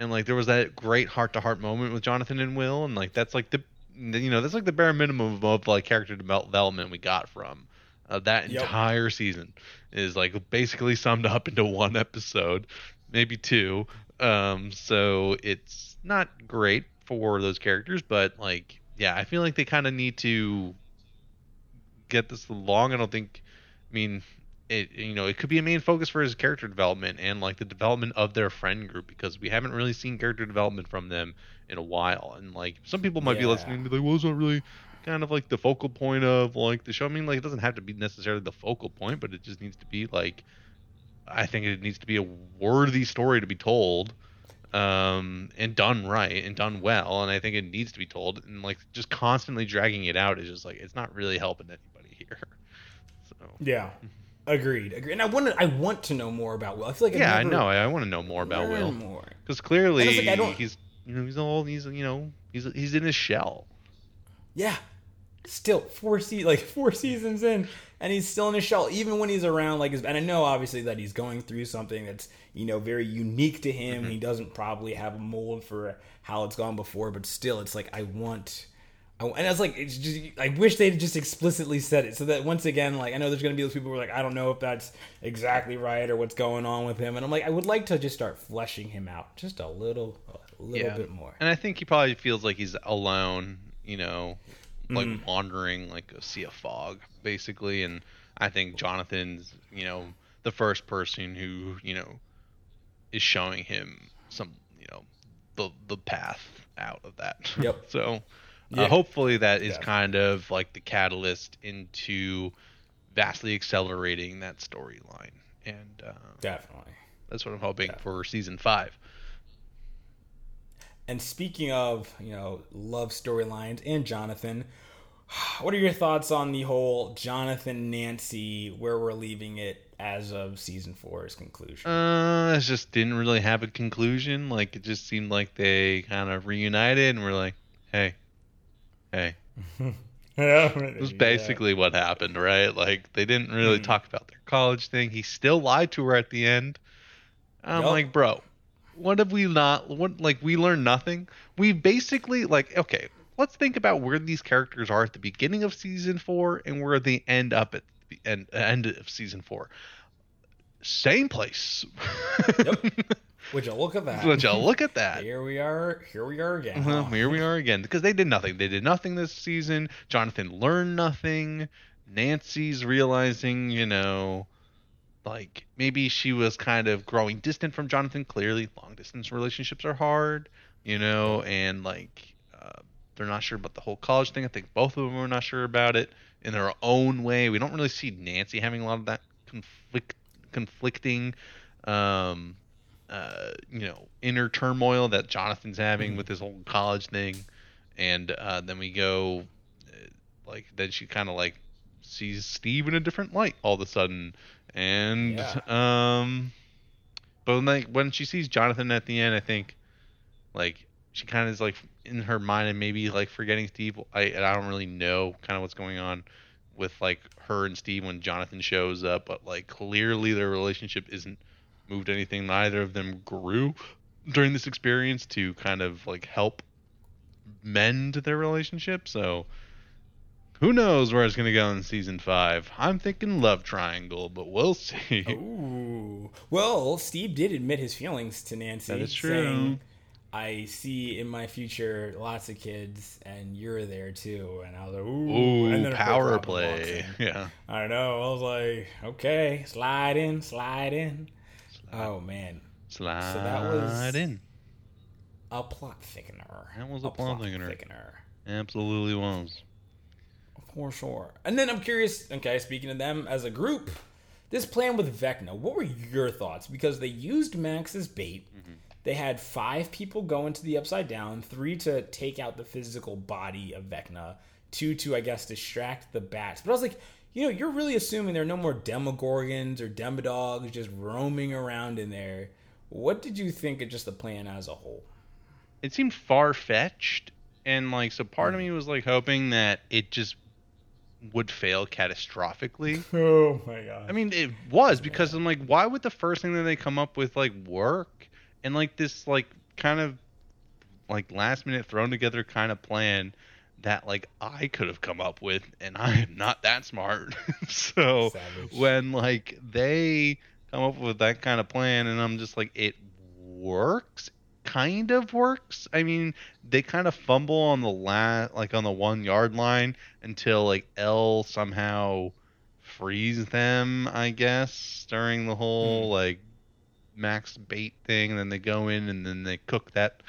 and like there was that great heart to heart moment with Jonathan and Will, and like that's like the you know that's like the bare minimum of like character development we got from uh, that Yep. entire season is like basically summed up into one episode, maybe two. Um, so it's not great for those characters, but like, yeah, I feel like they kind of need to get this along. I don't think, I mean, it you know it could be a main focus for his character development and like the development of their friend group because we haven't really seen character development from them in a while. And like some people might be listening and be like, well, it's not really kind of like the focal point of like the show. I mean, like it doesn't have to be necessarily the focal point, but it just needs to be like I think it needs to be a worthy story to be told, um, and done right and done well. And I think it needs to be told. And like just constantly dragging it out is just like it's not really helping anybody here. So yeah, agreed, agreed. And I want to, I want to know more about Will. I feel like yeah, I've I know. I, I want to know more about Will More. because clearly like, I don't- he's you know he's all he's you know he's he's in his shell. Yeah, still four se- like four seasons in, and he's still in his shell. Even when he's around, like, his, and I know obviously that he's going through something that's you know very unique to him. Mm-hmm. He doesn't probably have a mold for how it's gone before, but still, it's like I want. I, and I was like, it's just, I wish they'd just explicitly said it so that once again, like, I know there's going to be those people who are like, I don't know if that's exactly right or what's going on with him. And I'm like, I would like to just start fleshing him out just a little, a little Yeah. bit more. And I think he probably feels like he's alone, you know, like Mhm. wandering like a sea of fog, basically. And I think Jonathan's, you know, the first person who, you know, is showing him some, you know, the the path out of that. Yep. so Yeah. uh, hopefully that is Yeah. kind of like the catalyst into vastly accelerating that storyline. And uh, Definitely. that's what I'm hoping Yeah. for season five. And speaking of, you know, love storylines and Jonathan, what are your thoughts on the whole Jonathan Nancy where we're leaving it as of season four's conclusion? Uh, it just didn't really have a conclusion. Like it just seemed like they kind of reunited and were like, "Hey, hey." It was basically what happened, right? Like they didn't really Mhm. talk about their college thing. He still lied to her at the end. I'm Yup. like, bro, what have we not? What like we learned nothing? We basically like okay. Let's think about where these characters are at the beginning of season four and where they end up at the end, end of season four. Same place. Yep. Would you look at that? Would you look at that? Here we are. Here we are again. Well, huh? here we are again because they did nothing. They did nothing this season. Jonathan learned nothing. Nancy's realizing, you know, like maybe she was kind of growing distant from Jonathan. Clearly, long distance relationships are hard, you know, and like uh, they're not sure about the whole college thing. I think both of them are not sure about it in their own way. We don't really see Nancy having a lot of that conflict, conflicting, um, uh, you know, inner turmoil that Jonathan's having Mhm. with this whole college thing, and uh, then we go, uh, like, then she kind of like sees Steve in a different light all of a sudden, and Yeah. um, but when, like when she sees Jonathan at the end, I think like she kind of is like in her mind and maybe like forgetting Steve. I and I don't really know kind of what's going on with like her and Steve when Jonathan shows up, but like clearly their relationship isn't moved anything. Neither of them grew during this experience to kind of like help mend their relationship. So who knows where it's gonna go in season five? I'm thinking love triangle, but we'll see. Ooh. Well, Steve did admit his feelings to Nancy. That is true. saying, I see in my future lots of kids, and you're there too. And I was like, ooh, Ooh, and then power play. Yeah. I don't know. I was like, okay, slide in, slide in. Oh man, Slide so that was- in. a plot thickener. That was a plot thickener. thickener. Absolutely was. For sure. And then I'm curious, okay, speaking of them as a group, this plan with Vecna, what were your thoughts? Because they used Max as bait. Mm-hmm. They had five people go into the Upside Down, three to take out the physical body of Vecna, two to, I guess, distract the bats. But I was like, you know, you're really assuming there are no more Demogorgons or Demodogs just roaming around in there. What did you think of just the plan as a whole? It seemed far fetched, and like so, part of mm. me was like hoping that it just would fail catastrophically. Oh my god. I mean, it was because I'm like, why would the first thing that they come up with like work? And like this like kind of like last minute thrown together kind of plan that like I could have come up with, and I am not that smart. so Savage. when like they come up with that kind of plan, and I'm just like, it works. Kind of works. I mean, they kind of fumble on the la like on the one yard line until like El somehow frees them, I guess, during the whole like max bait thing. And then they go in and then they cook that,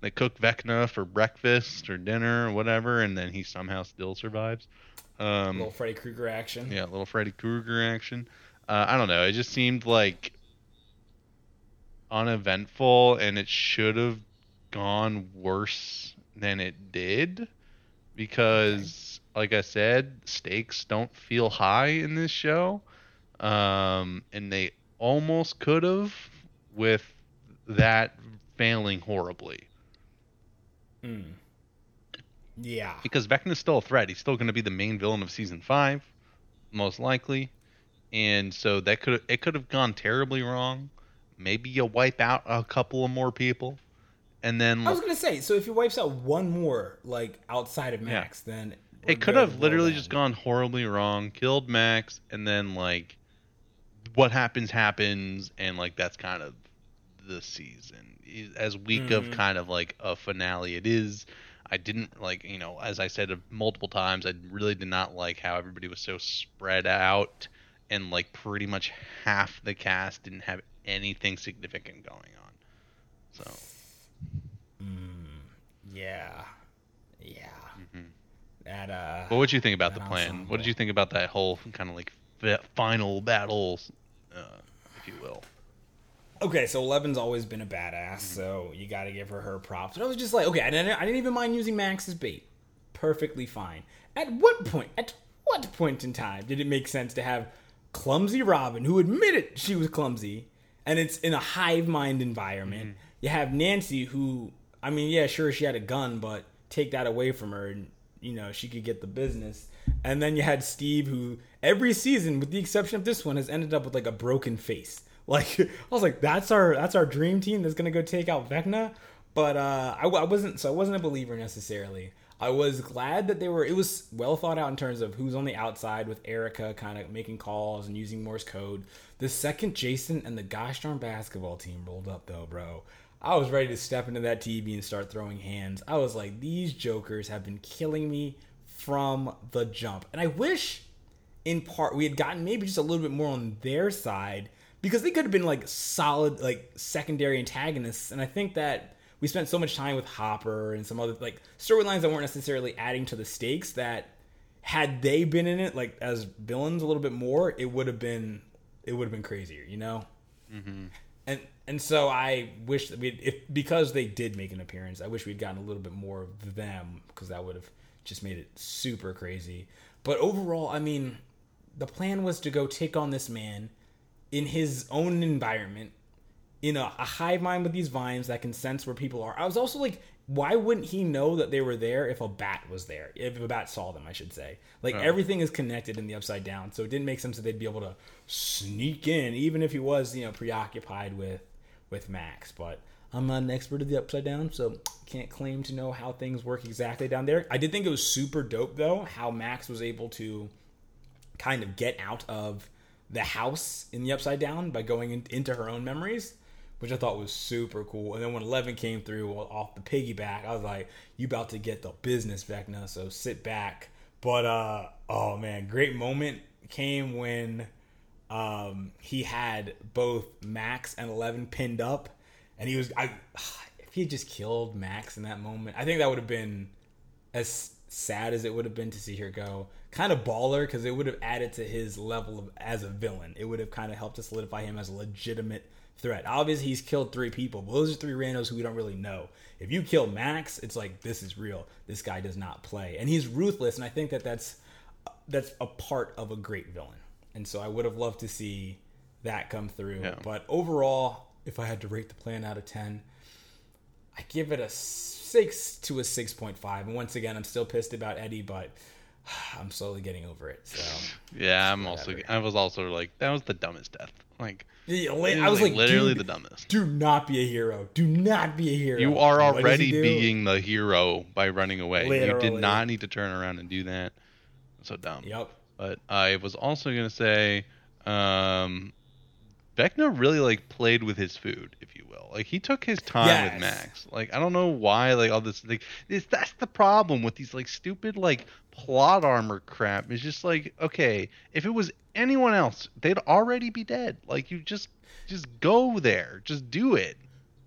they cook Vecna for breakfast or dinner or whatever, and then he somehow still survives. Um, little Freddy Krueger action. yeah, little Freddy Krueger action. Uh, I don't know. It just seemed like uneventful, and it should have gone worse than it did because, like I said, stakes don't feel high in this show, um, and they almost could have with that failing horribly. Mm. Yeah. because Vecna's still a threat. He's still going to be the main villain of season five, most likely, and so that could it could have gone terribly wrong. Maybe you wipe out a couple of more people, and then I was gonna say, so if he wipes out one more, like outside of Max, then it could have literally just gone horribly wrong. Killed Max, and then like what happens happens, and like that's kind of the season. As weak of Mhm. kind of like a finale it is. I didn't like, you know, as I said multiple times, I really did not like how everybody was so spread out and like pretty much half the cast didn't have anything significant going on. So, Yeah. Yeah. Mhm. That uh. but what did you think about the plan? ensemble. What did you think about that whole kind of like final battle, uh, if you will? Okay, so Eleven's always been a badass, so you got to give her her props. But I was just like, okay, I didn't, I didn't even mind using Max as bait. Perfectly fine. At what point? At what point in time did it make sense to have clumsy Robin, who admitted she was clumsy, and it's in a hive mind environment? You have Nancy, who, I mean, yeah, sure, she had a gun, but take that away from her, and you know she could get the business. And then you had Steve, who every season, with the exception of this one, has ended up with like a broken face. Like I was like, that's our that's our dream team that's gonna go take out Vecna. But uh, I, I wasn't so I wasn't a believer necessarily. I was glad that they were. It was well thought out in terms of who's on the outside with Erica kind of making calls and using Morse code. The second Jason and the gosh darn basketball team rolled up though, bro. I was ready to step into that TV and start throwing hands. I was like, these jokers have been killing me from the jump, and I wish in part we had gotten maybe just a little bit more on their side because they could have been like solid like secondary antagonists and i think that we spent so much time with hopper and some other like storylines that weren't necessarily adding to the stakes that had they been in it like as villains a little bit more it would have been it would have been crazier you know mm-hmm. and and so I wish that we if because they did make an appearance, I wish we'd gotten a little bit more of them because that would have just made it super crazy. But overall, I mean, the plan was to go take on this man in his own environment, in a, a hive mind with these vines that can sense where people are. I was also like, why wouldn't he know that they were there if a bat was there? If a bat saw them, I should say. Like Oh. everything is connected in the upside down, so it didn't make sense that they'd be able to sneak in, even if he was, you know, preoccupied with with Max. But I'm not an expert of the upside down, so can't claim to know how things work exactly down there. I did think it was super dope though how Max was able to kind of get out of the house in the upside down by going in, into her own memories, which I thought was super cool. And then when Eleven came through off the piggyback, I was like, "You about to get the business, back now, So sit back." But uh, oh man, great moment came when um, he had both Max and Eleven pinned up, and he was I. If he had just killed Max in that moment, I think that would have been as sad as it would have been to see her go, kind of baller because it would have added to his level of as a villain. It would have kind of helped to solidify him as a legitimate threat. Obviously, he's killed three people, but those are three randos who we don't really know. If you kill Max, it's like this is real. This guy does not play, and he's ruthless. And I think that that's that's a part of a great villain. And so I would have loved to see that come through. Yeah. But overall, if I had to rate the plan out of ten, I give it a six to a six point five. And once again, I'm still pissed about Eddie, but I'm slowly getting over it. So Yeah, I'm also. I was also like, that was the dumbest death. Like, It I was like, literally the dumbest. do not be a hero. Do not be a hero. You are What already being the hero by running away. You did not need to turn around and do that. So dumb. Yep. But I was also gonna say, um, Vecna really like played with his food, if you will. Like he took his time Yes. with Max. Like I don't know why, like all this, like this, that's the problem with these like stupid like plot armor crap. is just like okay, if it was anyone else, they'd already be dead. Like you just just go there, just do it.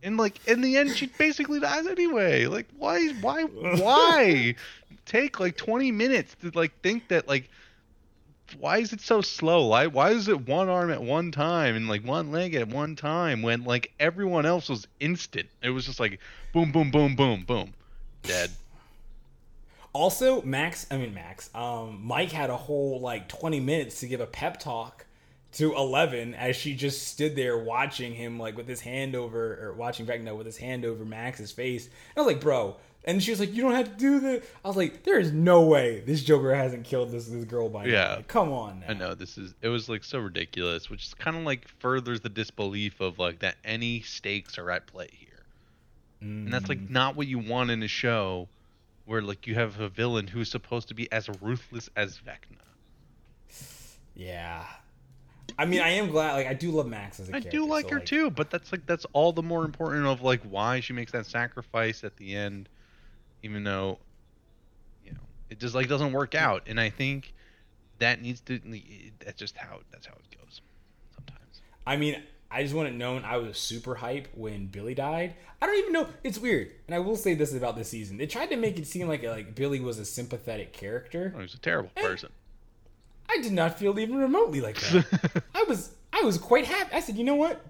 And like in the end, she basically dies anyway. Like why, why, why take like 20 minutes to like think that like why is it so slow? Why why is it one arm at one time and like one leg at one time when like everyone else was instant? It was just like boom, boom, boom, boom, boom, dead. Also, Max, I mean Max, um, Mike had a whole like 20 minutes to give a pep talk to Eleven as she just stood there watching him like with his hand over or watching Vecna with his hand over Max's face. And I was like, bro. And she was like, "You don't have to do that." I was like, "There is no way this Joker hasn't killed this this girl by now. Yeah. Like, come on." Now. I know this is it was like so ridiculous, which is kind of like furthers the disbelief of like that any stakes are at play here. And that's Mm. like not what you want in a show where like you have a villain who's supposed to be as ruthless as Vecna. Yeah. I mean, I am glad. Like, I do love Max as a I character. I do like so, her too, but that's like that's all the more important of like why she makes that sacrifice at the end, even though, you know, it just like doesn't work out. And I think that needs to. That's just how that's how it goes. Sometimes. I mean, I just want it known I was super hype when Billy died. I don't even know. It's weird, and I will say this about this season: they tried to make it seem like like Billy was a sympathetic character. Oh, he's a terrible person. I did not feel even remotely like that. I was I was quite happy. I said, you know what?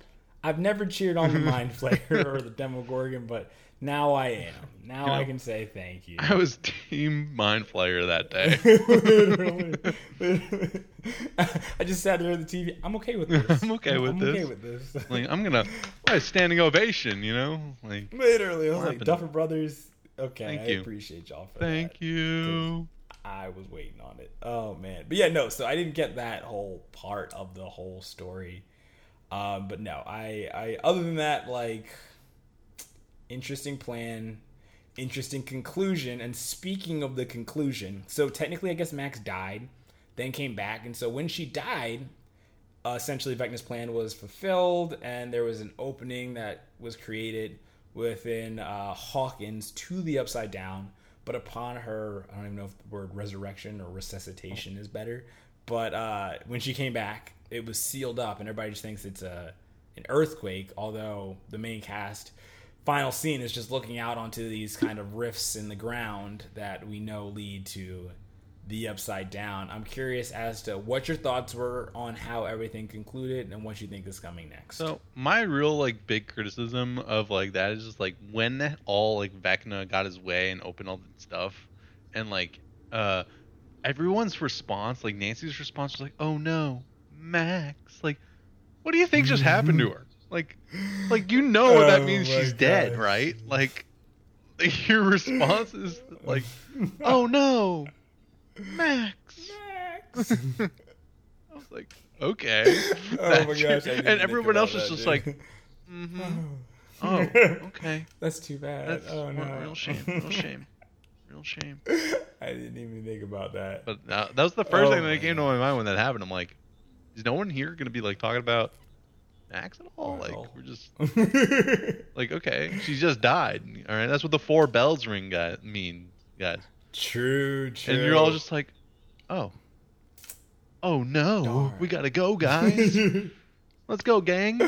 I've never cheered on the Mind Flayer or the Demogorgon, but now I am. Now You I can say thank you. I was Team Mind Flayer that day. Literally. Literally. I just sat there at the TV. I'm okay with this. I'm okay with I'm this. okay with this. like I'm gonna why a standing ovation, you know? Like Literally, I was like? Duffer Brothers. Okay, Thank I you. appreciate y'all for thank that. you. I was waiting on it. Oh man, but yeah, no. So I didn't get that whole part of the whole story. Um, but no, I, I. Other than that, like, interesting plan, interesting conclusion. And speaking of the conclusion, so technically, I guess Max died, then came back, and so when she died, uh, essentially Vecna's plan was fulfilled, and there was an opening that was created within uh, Hawkins to the Upside Down. But upon her, I don't even know if the word resurrection or resuscitation is better. But uh, when she came back, it was sealed up, and everybody just thinks it's a an earthquake. Although the main cast final scene is just looking out onto these kind of rifts in the ground that we know lead to the upside down. I'm curious as to what your thoughts were on how everything concluded and what you think is coming next. So my real like big criticism of like that is just like when all like Vecna got his way and opened all that stuff, and like uh everyone's response, like Nancy's response, was like, "Oh no, Max!" Like, what do you think just happened to her? Like, like you know what that Oh means? my She's dead, right? Like, your response is like, "Oh no, Max!" Max. I was like, "Okay." Oh my That's gosh! your- I didn't and everyone else was that, just dude. like, "Mm-hmm." Oh, okay. That's too bad. That's oh no. real shame. Real shame. Real shame. I didn't even think about that. But uh, that was the first Oh thing that came to my mind when that happened. I'm like, is no one here gonna be like talking about Max at all? Like we're just like, okay, she just died. All right, that's what the four bells ring guy mean, guys. true, true. And you're all just like, oh, oh no, Darn. we gotta go, guys. Let's go, gang.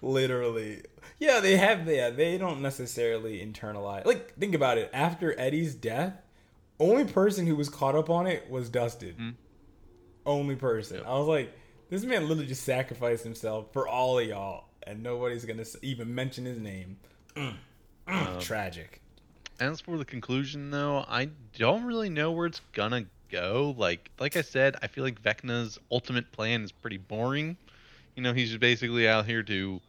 literally. Yeah, they have. Yeah, they don't necessarily internalize. Like, think about it. After Eddie's death, only person who was caught up on it was Dustin. Hmm. Only person. I was like, this man literally just sacrificed himself for all of y'all, and nobody's gonna even mention his name. Mm. Mm. Um, Tragic. As for the conclusion, though, I don't really know where it's gonna go. Like, like I said, I feel like Vecna's ultimate plan is pretty boring. You know, he's just basically out here to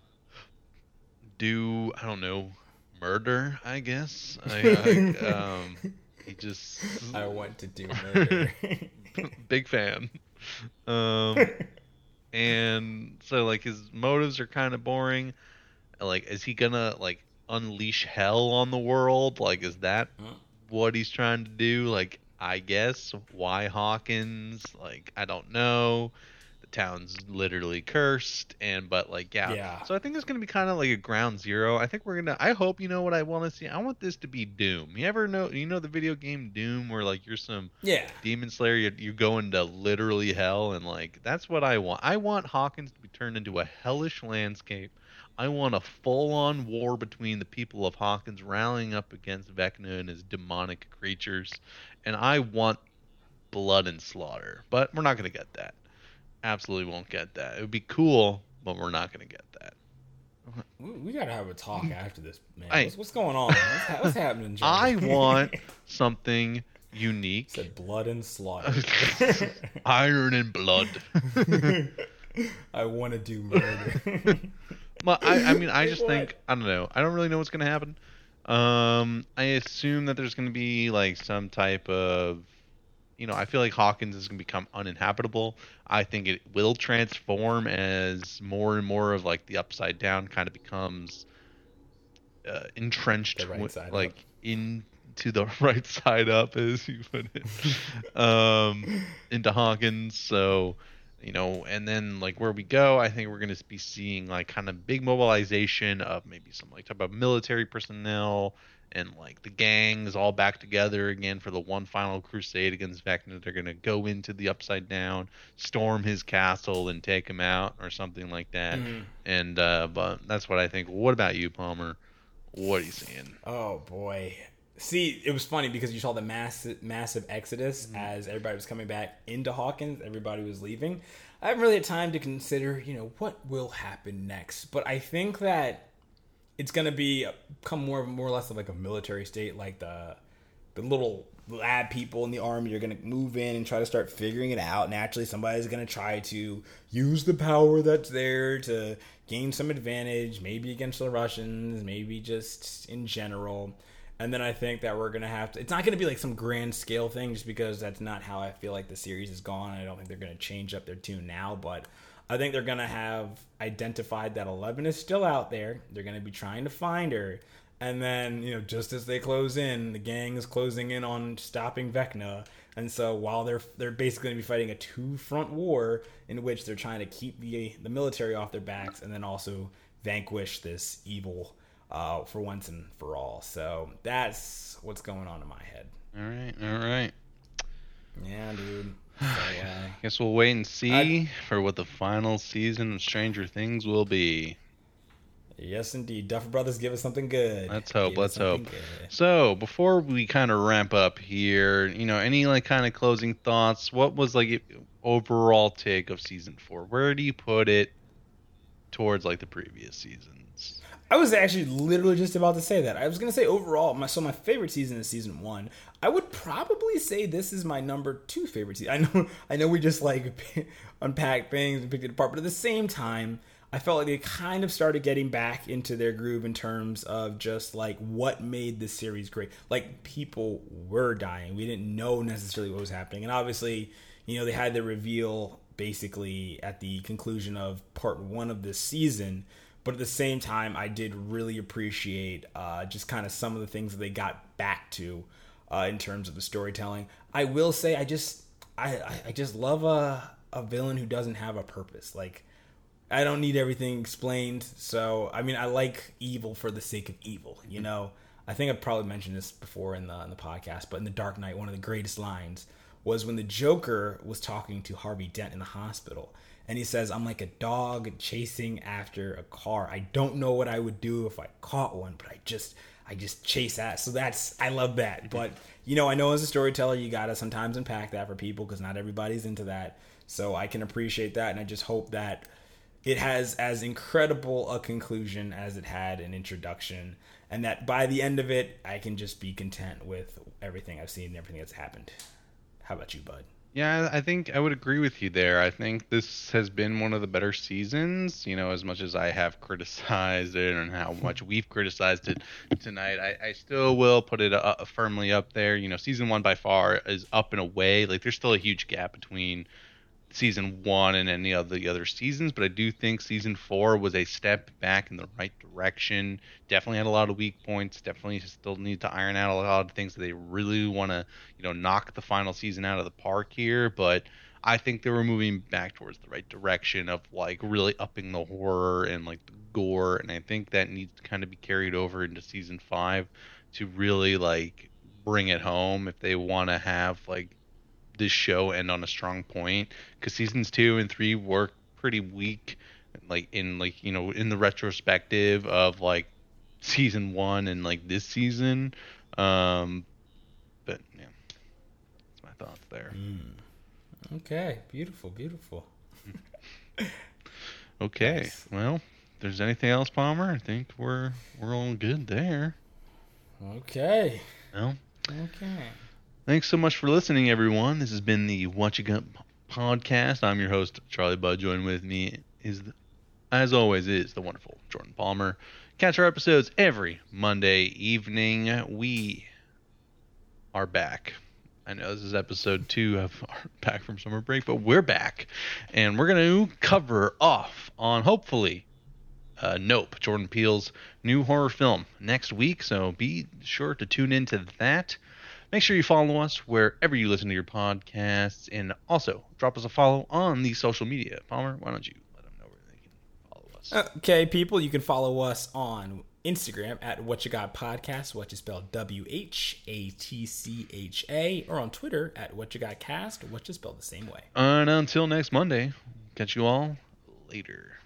do, I don't know, murder. I guess. I, I, um, he just I want to do murder. big fan. Um, and so like his motives are kind of boring. Like, is he gonna like unleash hell on the world? Like, is that Huh? what he's trying to do? Like, I guess why Hawkins? Like, I don't know. The town's literally cursed, and but like, yeah. Yeah. So I think it's gonna be kind of like a ground zero. I think we're gonna. I hope you know what I want to see. I want this to be Doom. You ever know? You know the video game Doom, where like you're some yeah. demon slayer you, you go into literally hell and like that's what i want i want hawkins to be turned into a hellish landscape i want a full-on war between the people of hawkins rallying up against vecna and his demonic creatures and i want blood and slaughter but we're not going to get that absolutely won't get that it would be cool but we're not going to get that We, we gotta have a talk after this, man. Hey. What's, what's going on? What's, ha- what's happening? Johnny? i want something unique said blood and slaughter. iron and blood I want to do murder. Well, I, I mean, I just what? think I don't know. I don't really know what's gonna happen. Um, I assume that there's gonna be like some type of, you know, I feel like Hawkins is gonna become uninhabitable. I think it will transform as more and more of like the upside down kind of becomes uh, entrenched, right like up. into the right side up, as you put it, um, into Hawkins. So you know, and then like where we go, I think we're going to be seeing like kind of big mobilization of maybe some like type of military personnel and like the gangs all back together again for the one final crusade against Vecna. They're going to go into the Upside Down, storm his castle, and take him out or something like that. Mhm. And uh, but that's what I think. What about you, Palmer? What are you seeing? Oh boy. See, it was funny because you saw the massive massive exodus as everybody was coming back into Hawkins, everybody was leaving. I haven't really had time to consider, you know, what will happen next. But I think that it's gonna be become more more or less of like a military state, like the the little lab people in the army are gonna move in and try to start figuring it out. Naturally, somebody's gonna try to use the power that's there to gain some advantage, maybe against the Russians, maybe just in general. And then I think that we're gonna have to. It's not gonna be like some grand scale thing, just because that's not how I feel like the series is gone. I don't think they're gonna change up their tune now, but I think they're gonna have identified that Eleven is still out there. They're gonna be trying to find her, and then you know, just as they close in, the gang is closing in on stopping Vecna. And so while they're they're basically gonna be fighting a two front war in which they're trying to keep the the military off their backs, and then also vanquish this evil uh, for once and for all. So that's what's going on in my head. All right, all right. Yeah, dude. So, uh, Guess we'll wait and see for what the final season of Stranger Things will be. yes, indeed. Duffer Brothers, give us something good. Let's hope, Give let's hope. good. So before we kind of ramp up here, you know, any like kind of closing thoughts? What was like overall take of season four? Where do you put it towards like the previous seasons? I was actually literally just about to say that. I was gonna say overall, my so my favorite season is season one. I would probably say this is my number two favorite season. I know, I know, we just like unpacked things and picked it apart, but at the same time, I felt like they kind of started getting back into their groove in terms of just like what made this series great. Like people were dying, we didn't know necessarily what was happening, and obviously, you know, they had the reveal basically at the conclusion of part one of this season but at the same time, I did really appreciate uh, just kind of some of the things that they got back to uh, in terms of the storytelling. I will say, I just I I just love a a villain who doesn't have a purpose. Like I don't need everything explained. So I mean, I like evil for the sake of evil. You know, I think I've probably mentioned this before in the in the podcast, but in the Dark Knight, one of the greatest lines was when the Joker was talking to Harvey Dent in the hospital and he says, I'm like a dog chasing after a car. I don't know what I would do if I caught one, but I just I just chase ass. So that's I love that. But you know, I know as a storyteller, you gotta sometimes unpack that for people because not everybody's into that. So I can appreciate that, and I just hope that it has as incredible a conclusion as it had an introduction, and that by the end of it, I can just be content with everything I've seen and everything that's happened. How about you, Bud? Yeah, I think I would agree with you there. I think this has been one of the better seasons. You know, as much as I have criticized it and how much we've criticized it tonight, I, I still will put it uh, firmly up there. You know, season one by far is up and away. Like, there's still a huge gap between season one and any of the other seasons, but I do think season four was a step back in the right direction. Definitely had a lot of weak points. Definitely still need to iron out a lot of things that they really want to, you know, knock the final season out of the park here. But I think they were moving back towards the right direction of like really upping the horror and like the gore, and I think that needs to kind of be carried over into season five to really like bring it home if they want to have like this show end on a strong point because seasons two and three were pretty weak like in like you know in the retrospective of like season one and like this season. Um but yeah. That's my thoughts there. Mm. okay. Beautiful beautiful. Okay. Nice. well if there's anything else palmer i think we're we're all good there. Okay. Well okay Thanks so much for listening, everyone. This has been the Whatcha Got podcast. I'm your host, Charlie Budd. Join with me is, the, as always, is the wonderful Jordan Palmer. Catch our episodes every Monday evening. We are back. I know this is episode two of back from summer break, but we're back, and we're going to cover off on hopefully uh, Nope, Jordan Peele's new horror film next week. So be sure to tune into that. Make sure you follow us wherever you listen to your podcasts, and also drop us a follow on the social media. Palmer, why don't you let them know where they can follow us? Okay, people, you can follow us on Instagram at Whatcha Got Podcast, which is spelled W H A T C H A, or on Twitter at Whatcha Got Cast, which is spelled the same way. And until next Monday, catch you all later.